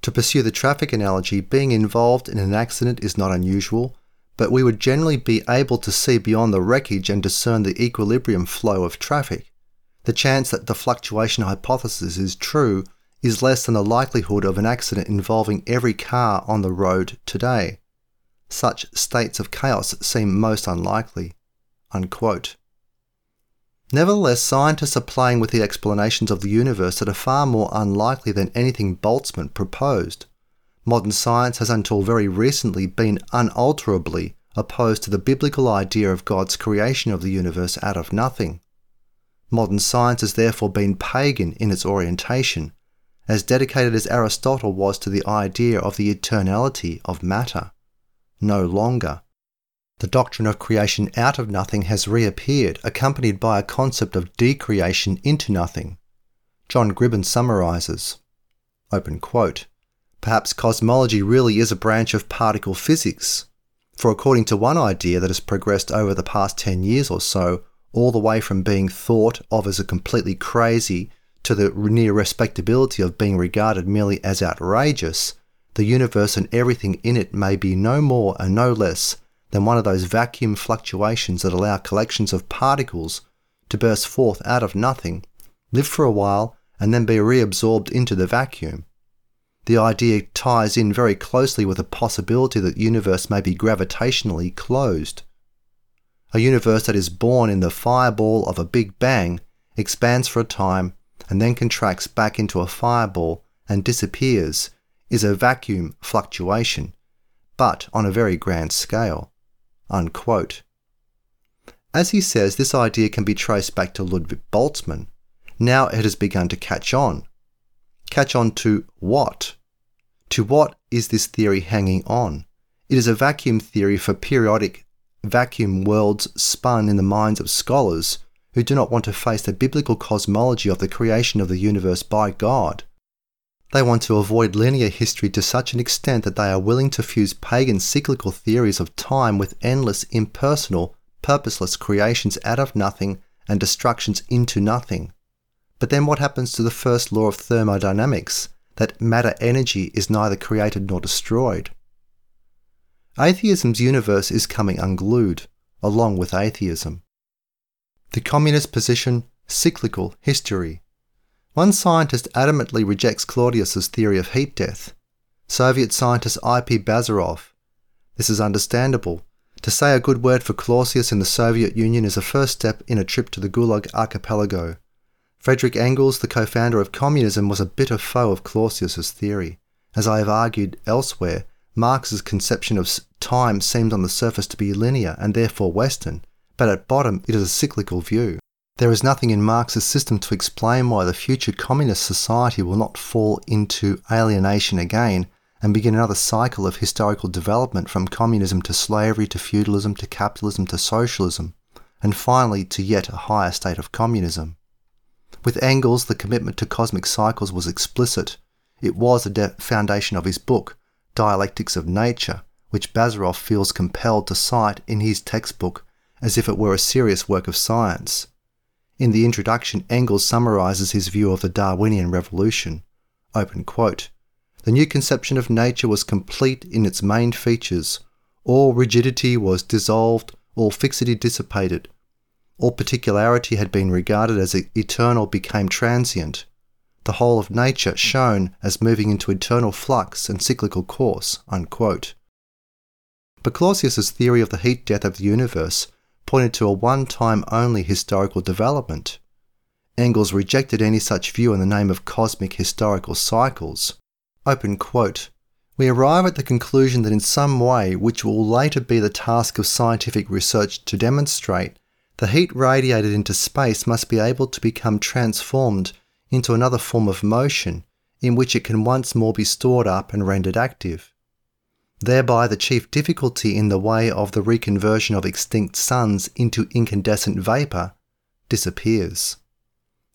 To pursue the traffic analogy, being involved in an accident is not unusual, but we would generally be able to see beyond the wreckage and discern the equilibrium flow of traffic. The chance that the fluctuation hypothesis is true is less than the likelihood of an accident involving every car on the road today such states of chaos seem most unlikely. Unquote. Nevertheless, scientists are playing with the explanations of the universe that are far more unlikely than anything Boltzmann proposed. Modern science has until very recently been unalterably opposed to the biblical idea of God's creation of the universe out of nothing. Modern science has therefore been pagan in its orientation, as dedicated as Aristotle was to the idea of the eternality of matter no longer. The doctrine of creation out of nothing has reappeared, accompanied by a concept of decreation into nothing. John Gribbin summarizes Open quote, Perhaps cosmology really is a branch of particle physics. For according to one idea that has progressed over the past 10 years or so, all the way from being thought of as a completely crazy to the near respectability of being regarded merely as outrageous, the universe and everything in it may be no more and no less than one of those vacuum fluctuations that allow collections of particles to burst forth out of nothing, live for a while, and then be reabsorbed into the vacuum. The idea ties in very closely with the possibility that the universe may be gravitationally closed. A universe that is born in the fireball of a big bang expands for a time and then contracts back into a fireball and disappears is a vacuum fluctuation, but on a very grand scale. Unquote. As he says, this idea can be traced back to Ludwig Boltzmann. Now it has begun to catch on. Catch on to what? To what is this theory hanging on? It is a vacuum theory for periodic vacuum worlds spun in the minds of scholars who do not want to face the biblical cosmology of the creation of the universe by God. They want to avoid linear history to such an extent that they are willing to fuse pagan cyclical theories of time with endless, impersonal, purposeless creations out of nothing and destructions into nothing. But then what happens to the first law of thermodynamics that matter energy is neither created nor destroyed? Atheism's universe is coming unglued, along with atheism. The communist position, cyclical history. One scientist adamantly rejects Clausius's theory of heat death. Soviet scientist I.P. Bazarov. This is understandable. To say a good word for Clausius in the Soviet Union is a first step in a trip to the Gulag archipelago. Frederick Engels, the co-founder of communism, was a bitter foe of Clausius's theory. As I have argued elsewhere, Marx's conception of time seems on the surface to be linear and therefore Western, but at bottom it is a cyclical view. There is nothing in Marx's system to explain why the future communist society will not fall into alienation again and begin another cycle of historical development from communism to slavery to feudalism to capitalism to socialism, and finally to yet a higher state of communism. With Engels, the commitment to cosmic cycles was explicit. It was the foundation of his book, Dialectics of Nature, which Bazarov feels compelled to cite in his textbook as if it were a serious work of science. In the introduction, Engels summarizes his view of the Darwinian revolution. Quote, The new conception of nature was complete in its main features. All rigidity was dissolved, all fixity dissipated. All particularity had been regarded as eternal became transient the whole of nature shown as moving into eternal flux and cyclical course. Unquote. But Clausius's theory of the heat death of the universe pointed to a one time only historical development. Engels rejected any such view in the name of cosmic historical cycles. Open quote. We arrive at the conclusion that in some way, which will later be the task of scientific research to demonstrate, the heat radiated into space must be able to become transformed into another form of motion in which it can once more be stored up and rendered active. Thereby, the chief difficulty in the way of the reconversion of extinct suns into incandescent vapour disappears.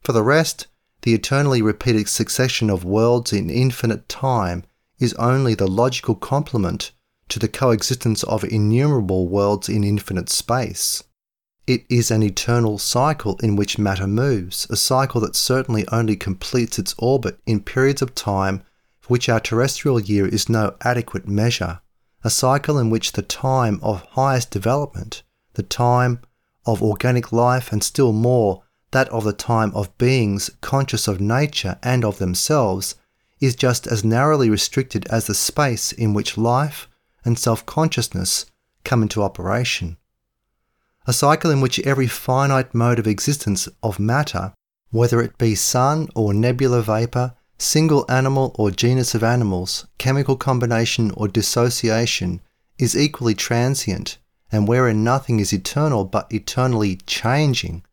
For the rest, the eternally repeated succession of worlds in infinite time is only the logical complement to the coexistence of innumerable worlds in infinite space. It is an eternal cycle in which matter moves, a cycle that certainly only completes its orbit in periods of time for which our terrestrial year is no adequate measure, a cycle in which the time of highest development, the time of organic life, and still more that of the time of beings conscious of nature and of themselves, is just as narrowly restricted as the space in which life and self consciousness come into operation a cycle in which every finite mode of existence of matter, whether it be sun or nebula vapor, single animal or genus of animals, chemical combination or dissociation, is equally transient, and wherein nothing is eternal but eternally changing,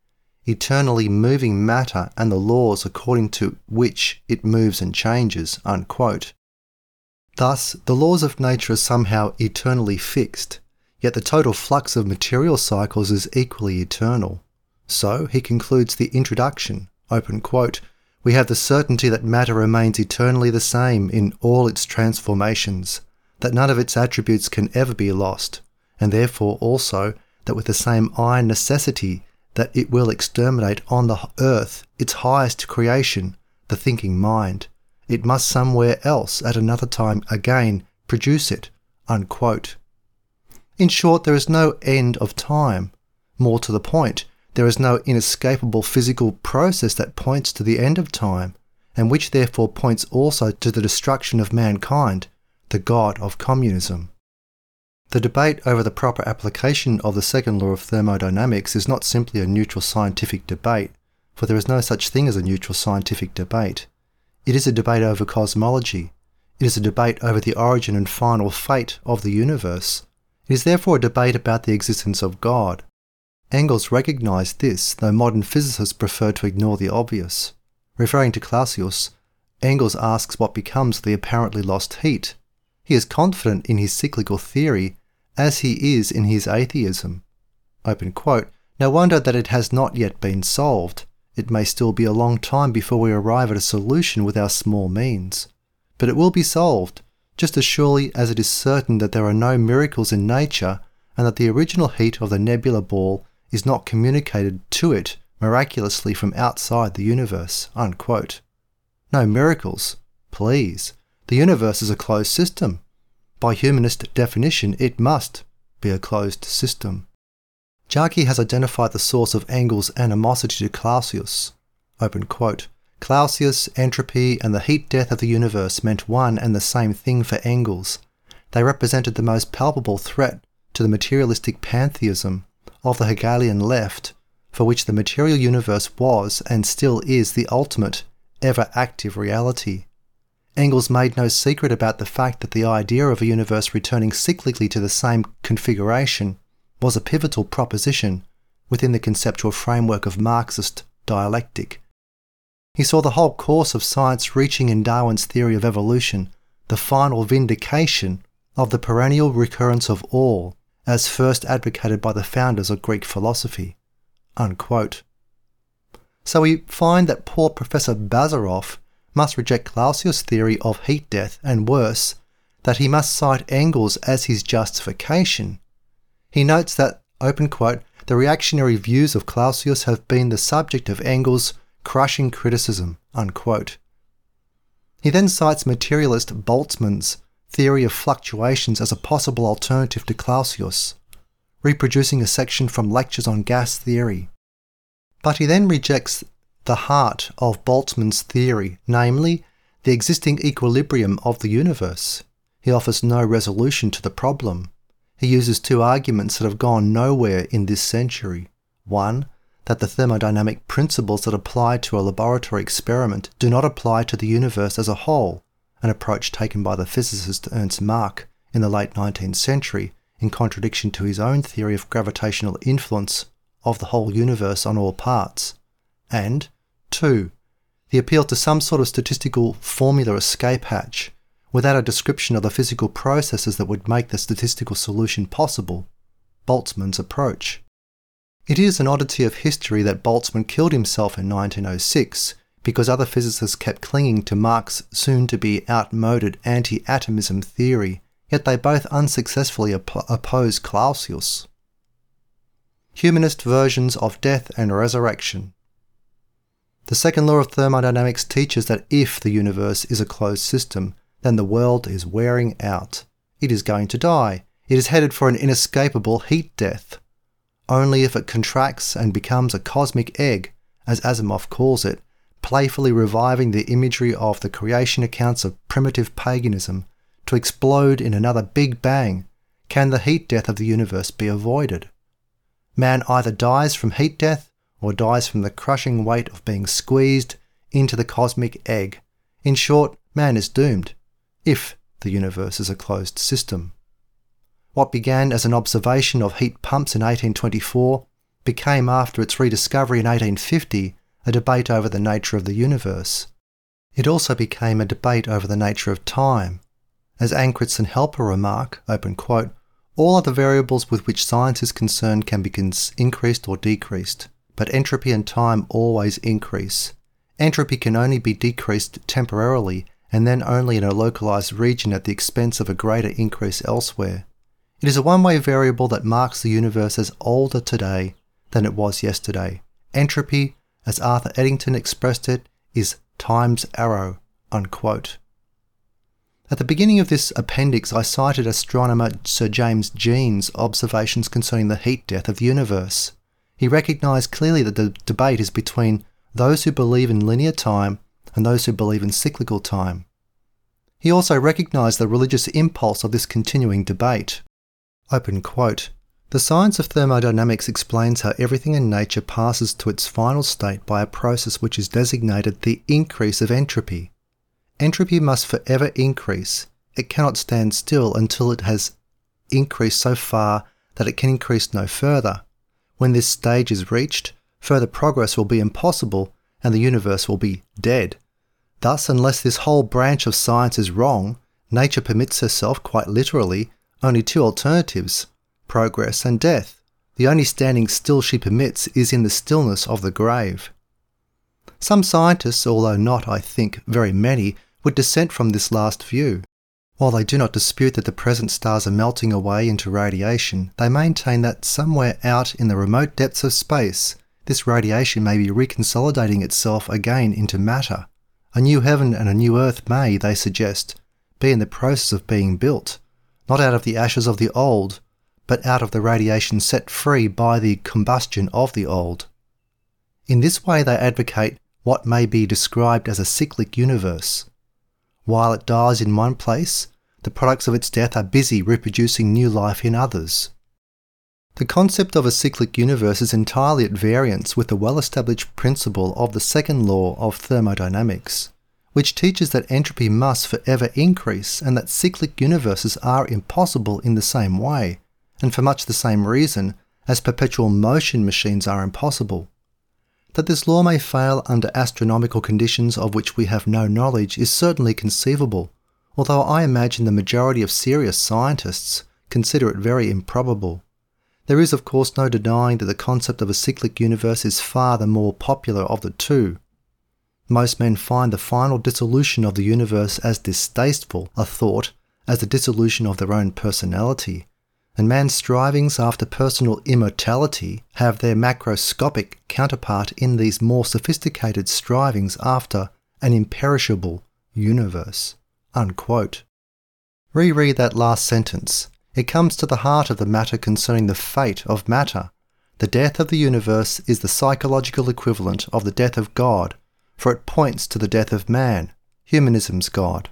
eternally moving matter and the laws according to which it moves and changes. Unquote. Thus, the laws of nature are somehow eternally fixed, Yet the total flux of material cycles is equally eternal. So, he concludes the introduction, open quote, we have the certainty that matter remains eternally the same in all its transformations, that none of its attributes can ever be lost, and therefore also that with the same iron necessity that it will exterminate on the earth its highest creation, the thinking mind, it must somewhere else at another time again produce it. Unquote. In short, there is no end of time. More to the point, there is no inescapable physical process that points to the end of time, and which therefore points also to the destruction of mankind, the God of communism. The debate over the proper application of the second law of thermodynamics is not simply a neutral scientific debate, for there is no such thing as a neutral scientific debate. It is a debate over cosmology. It is a debate over the origin and final fate of the universe. It is therefore a debate about the existence of God. Engels recognized this, though modern physicists prefer to ignore the obvious. Referring to Clausius, Engels asks what becomes of the apparently lost heat. He is confident in his cyclical theory, as he is in his atheism. Quote, no wonder that it has not yet been solved. It may still be a long time before we arrive at a solution with our small means. But it will be solved, just as surely as it is certain that there are no miracles in nature and that the original heat of the nebula ball is not communicated to it miraculously from outside the universe. Unquote. No miracles. Please. The universe is a closed system. By humanist definition, it must be a closed system. Jaki has identified the source of Engels' animosity to Clausius. Open quote. Clausius, entropy, and the heat death of the universe meant one and the same thing for Engels. They represented the most palpable threat to the materialistic pantheism of the Hegelian left, for which the material universe was and still is the ultimate, ever active reality. Engels made no secret about the fact that the idea of a universe returning cyclically to the same configuration was a pivotal proposition within the conceptual framework of Marxist dialectic. He saw the whole course of science reaching in Darwin's theory of evolution the final vindication of the perennial recurrence of all as first advocated by the founders of Greek philosophy. Unquote. So we find that poor Professor Bazarov must reject Clausius' theory of heat death, and worse, that he must cite Engels as his justification. He notes that, open quote, the reactionary views of Clausius have been the subject of Engels' crushing criticism, unquote. He then cites materialist Boltzmann's theory of fluctuations as a possible alternative to Clausius, reproducing a section from Lectures on Gas Theory. But he then rejects the heart of Boltzmann's theory, namely, the existing equilibrium of the universe. He offers no resolution to the problem. He uses two arguments that have gone nowhere in this century. One, that the thermodynamic principles that apply to a laboratory experiment do not apply to the universe as a whole, an approach taken by the physicist Ernst Mach in the late 19th century, in contradiction to his own theory of gravitational influence of the whole universe on all parts. And, 2. The appeal to some sort of statistical formula escape hatch, without a description of the physical processes that would make the statistical solution possible, Boltzmann's approach. It is an oddity of history that Boltzmann killed himself in 1906 because other physicists kept clinging to Marx's soon to be outmoded anti atomism theory, yet they both unsuccessfully op- opposed Clausius. Humanist versions of death and resurrection. The second law of thermodynamics teaches that if the universe is a closed system, then the world is wearing out. It is going to die. It is headed for an inescapable heat death. Only if it contracts and becomes a cosmic egg, as Asimov calls it, playfully reviving the imagery of the creation accounts of primitive paganism to explode in another Big Bang, can the heat death of the universe be avoided? Man either dies from heat death or dies from the crushing weight of being squeezed into the cosmic egg. In short, man is doomed, if the universe is a closed system. What began as an observation of heat pumps in 1824 became, after its rediscovery in 1850, a debate over the nature of the universe. It also became a debate over the nature of time. As Angrist and Hepler remark, open quote, all other variables with which science is concerned can be increased or decreased, but entropy and time always increase. Entropy can only be decreased temporarily and then only in a localized region at the expense of a greater increase elsewhere. It is a one way variable that marks the universe as older today than it was yesterday. Entropy as Arthur Eddington expressed it, is time's arrow. Unquote. At the beginning of this appendix, I cited astronomer Sir James Jeans' observations concerning the heat death of the universe. He recognised clearly that the debate is between those who believe in linear time and those who believe in cyclical time. He also recognised the religious impulse of this continuing debate. Open quote. The science of thermodynamics explains how everything in nature passes to its final state by a process which is designated the increase of entropy. Entropy must forever increase. It cannot stand still until it has increased so far that it can increase no further. When this stage is reached, further progress will be impossible and the universe will be dead. Thus, unless this whole branch of science is wrong, nature permits herself, quite literally, only two alternatives progress and death. The only standing still she permits is in the stillness of the grave. Some scientists, although not, I think, very many, would dissent from this last view. While they do not dispute that the present stars are melting away into radiation, they maintain that somewhere out in the remote depths of space, this radiation may be reconsolidating itself again into matter. A new heaven and a new earth may, they suggest, be in the process of being built, not out of the ashes of the old, but out of the radiation set free by the combustion of the old. In this way, they advocate what may be described as a cyclic universe. While it dies in one place, the products of its death are busy reproducing new life in others. The concept of a cyclic universe is entirely at variance with the well established principle of the second law of thermodynamics, which teaches that entropy must forever increase and that cyclic universes are impossible in the same way, and for much the same reason as perpetual motion machines are impossible. That this law may fail under astronomical conditions of which we have no knowledge is certainly conceivable, although I imagine the majority of serious scientists consider it very improbable. There is, of course, no denying that the concept of a cyclic universe is far the more popular of the two. Most men find the final dissolution of the universe as distasteful a thought as the dissolution of their own personality, and man's strivings after personal immortality have their macroscopic counterpart in these more sophisticated strivings after an imperishable universe. Unquote. Reread that last sentence. It comes to the heart of the matter concerning the fate of matter. The death of the universe is the psychological equivalent of the death of God, for it points to the death of man, humanism's God.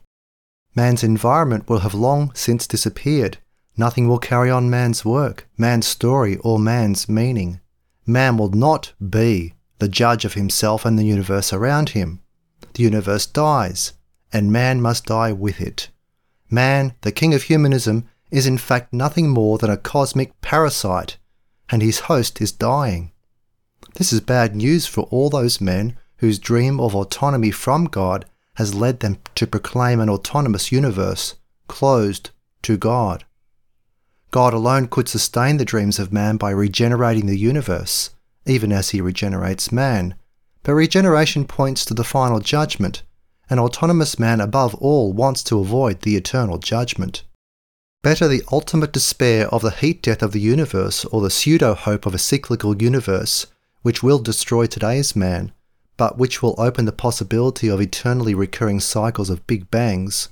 Man's environment will have long since disappeared, Nothing will carry on man's work, man's story, or man's meaning. Man will not be the judge of himself and the universe around him. The universe dies, and man must die with it. Man, the king of humanism, is in fact nothing more than a cosmic parasite, and his host is dying. This is bad news for all those men whose dream of autonomy from God has led them to proclaim an autonomous universe closed to God. God alone could sustain the dreams of man by regenerating the universe, even as he regenerates man. But regeneration points to the final judgment. An autonomous man above all wants to avoid the eternal judgment. Better the ultimate despair of the heat death of the universe or the pseudo hope of a cyclical universe, which will destroy today's man, but which will open the possibility of eternally recurring cycles of big bangs,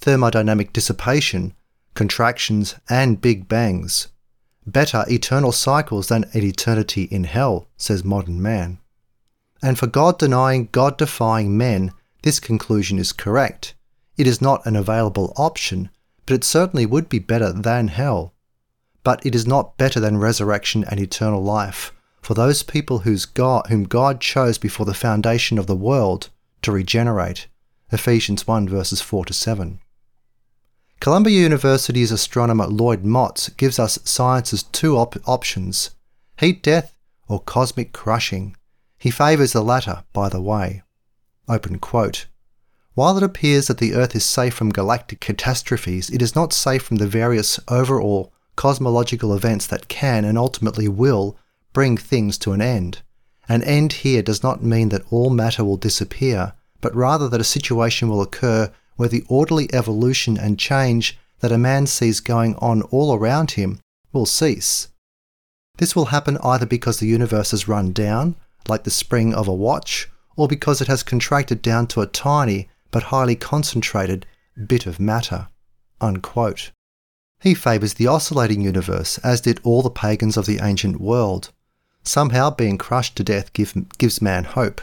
thermodynamic dissipation, contractions, and big bangs. Better eternal cycles than an eternity in hell, says modern man. And for God denying, God defying men, this conclusion is correct. It is not an available option, but it certainly would be better than hell. But it is not better than resurrection and eternal life for those people whose God, whom God chose before the foundation of the world to regenerate. Ephesians 1 verses 4 to 7. Columbia University's astronomer Lloyd Motz gives us science's two op- options heat death or cosmic crushing. He favours the latter, by the way. Open quote. While it appears that the Earth is safe from galactic catastrophes, it is not safe from the various overall cosmological events that can and ultimately will bring things to an end. An end here does not mean that all matter will disappear, but rather that a situation will occur where the orderly evolution and change that a man sees going on all around him will cease. This will happen either because the universe has run down, like the spring of a watch, or because it has contracted down to a tiny but highly concentrated bit of matter. Unquote. He favours the oscillating universe, as did all the pagans of the ancient world. Somehow being crushed to death give, gives man hope.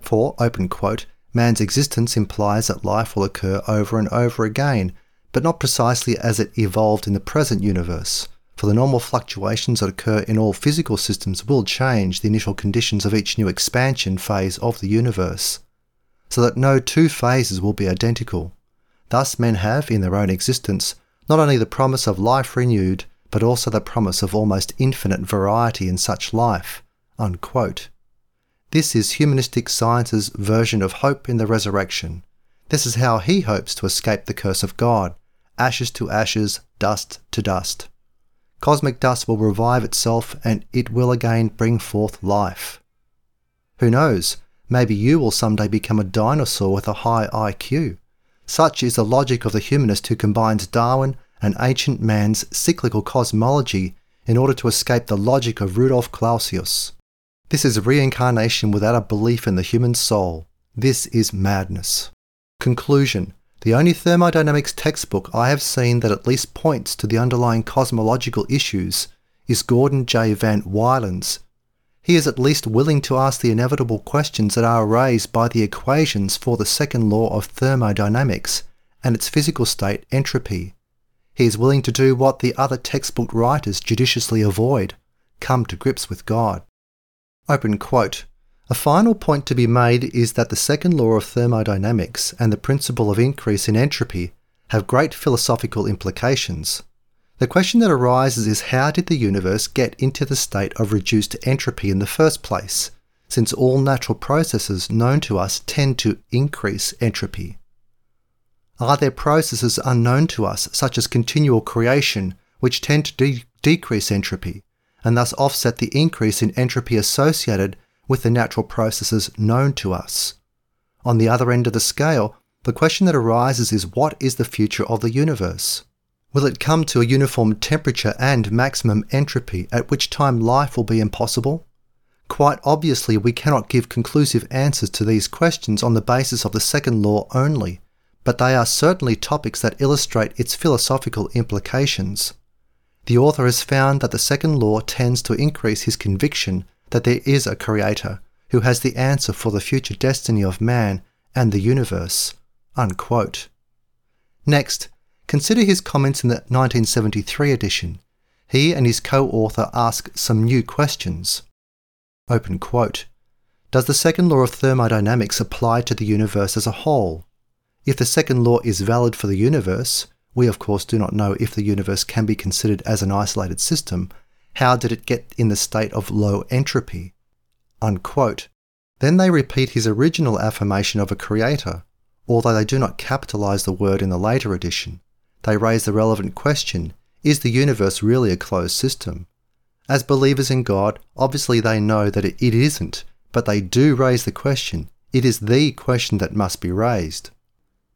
For, open quote, man's existence implies that life will occur over and over again, but not precisely as it evolved in the present universe, for the normal fluctuations that occur in all physical systems will change the initial conditions of each new expansion phase of the universe, so that no two phases will be identical. Thus, men have, in their own existence, not only the promise of life renewed, but also the promise of almost infinite variety in such life. Unquote. This is humanistic science's version of hope in the resurrection. This is how he hopes to escape the curse of God ashes to ashes, dust to dust. Cosmic dust will revive itself and it will again bring forth life. Who knows? Maybe you will someday become a dinosaur with a high IQ. Such is the logic of the humanist who combines Darwin and ancient man's cyclical cosmology in order to escape the logic of Rudolf Clausius. This is reincarnation without a belief in the human soul. This is madness. Conclusion The only thermodynamics textbook I have seen that at least points to the underlying cosmological issues is Gordon J. Van Wylen's. He is at least willing to ask the inevitable questions that are raised by the equations for the second law of thermodynamics and its physical state entropy. He is willing to do what the other textbook writers judiciously avoid come to grips with God. Open quote. A final point to be made is that the second law of thermodynamics and the principle of increase in entropy have great philosophical implications. The question that arises is how did the universe get into the state of reduced entropy in the first place, since all natural processes known to us tend to increase entropy? Are there processes unknown to us, such as continual creation, which tend to de- decrease entropy, and thus offset the increase in entropy associated with the natural processes known to us? On the other end of the scale, the question that arises is what is the future of the universe? Will it come to a uniform temperature and maximum entropy, at which time life will be impossible? Quite obviously, we cannot give conclusive answers to these questions on the basis of the second law only, but they are certainly topics that illustrate its philosophical implications. The author has found that the second law tends to increase his conviction that there is a creator who has the answer for the future destiny of man and the universe. Unquote. Next, consider his comments in the 1973 edition. He and his co author ask some new questions. Open quote. Does the second law of thermodynamics apply to the universe as a whole? If the second law is valid for the universe, we of course do not know if the universe can be considered as an isolated system, how did it get in the state of low entropy? Unquote. Then they repeat his original affirmation of a creator, although they do not capitalize the word in the later edition. They raise the relevant question is the universe really a closed system? As believers in God, obviously they know that it isn't, but they do raise the question. It is the question that must be raised.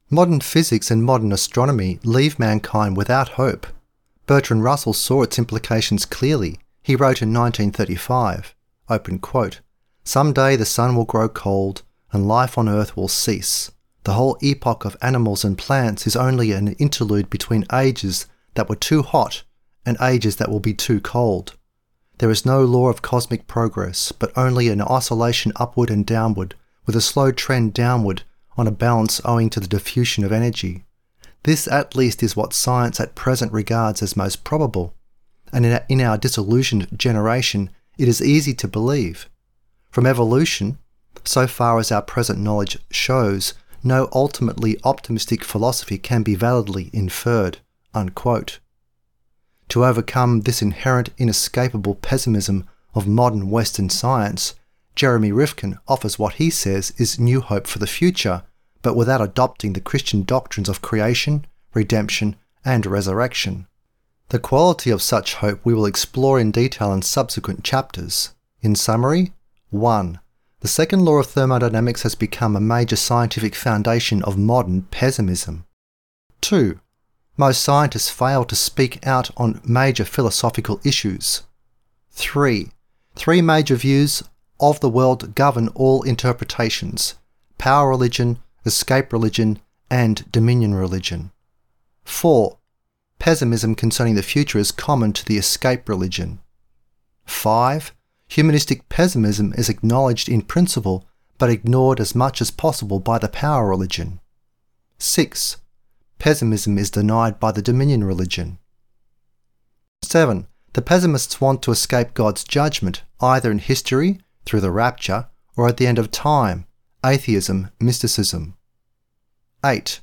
Modern physics and modern astronomy leave mankind without hope. Bertrand Russell saw its implications clearly. He wrote in 1935, open quote, Someday the sun will grow cold and life on earth will cease. The whole epoch of animals and plants is only an interlude between ages that were too hot and ages that will be too cold. There is no law of cosmic progress, but only an oscillation upward and downward, with a slow trend downward on a balance owing to the diffusion of energy. This at least is what science at present regards as most probable, and in our disillusioned generation, it is easy to believe. From evolution, so far as our present knowledge shows, no ultimately optimistic philosophy can be validly inferred. Unquote. To overcome this inherent inescapable pessimism of modern Western science, Jeremy Rifkin offers what he says is new hope for the future, but without adopting the Christian doctrines of creation, redemption, and resurrection. The quality of such hope we will explore in detail in subsequent chapters. In summary, 1. The second law of thermodynamics has become a major scientific foundation of modern pessimism. 2. Most scientists fail to speak out on major philosophical issues. 3. Three major views of the world govern all interpretations power religion, escape religion, and dominion religion. 4. Pessimism concerning the future is common to the escape religion. 5. Humanistic pessimism is acknowledged in principle but ignored as much as possible by the power religion. 6. Pessimism is denied by the dominion religion. 7. The pessimists want to escape God's judgment, either in history, through the rapture, or at the end of time, atheism, mysticism. 8.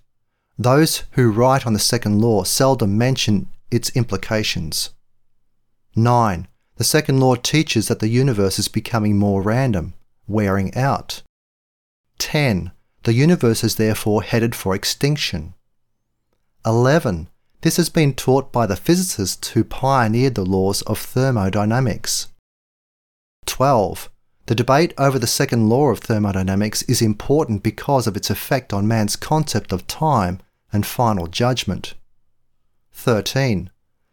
Those who write on the second law seldom mention its implications. 9. The second law teaches that the universe is becoming more random, wearing out. 10. The universe is therefore headed for extinction. 11. This has been taught by the physicists who pioneered the laws of thermodynamics. 12. The debate over the second law of thermodynamics is important because of its effect on man's concept of time and final judgment. 13.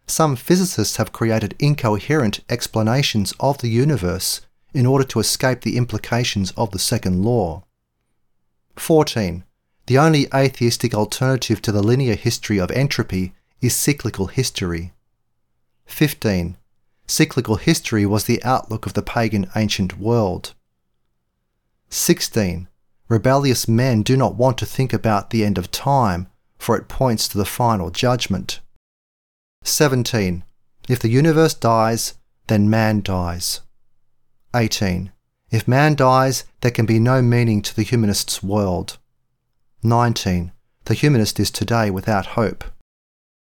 Some physicists have created incoherent explanations of the universe in order to escape the implications of the second law. 14. The only atheistic alternative to the linear history of entropy is cyclical history. 15. Cyclical history was the outlook of the pagan ancient world. 16. Rebellious men do not want to think about the end of time, for it points to the final judgment. 17. If the universe dies, then man dies. 18. If man dies, there can be no meaning to the humanist's world. 19. The humanist is today without hope.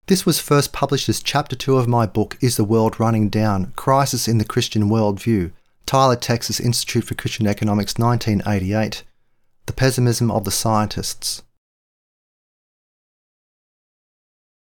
This was first published as Chapter 2 of my book, Is the World Running Down? Crisis in the Christian Worldview, Tyler, Texas Institute for Christian Economics, 1988. The Pessimism of the Scientists.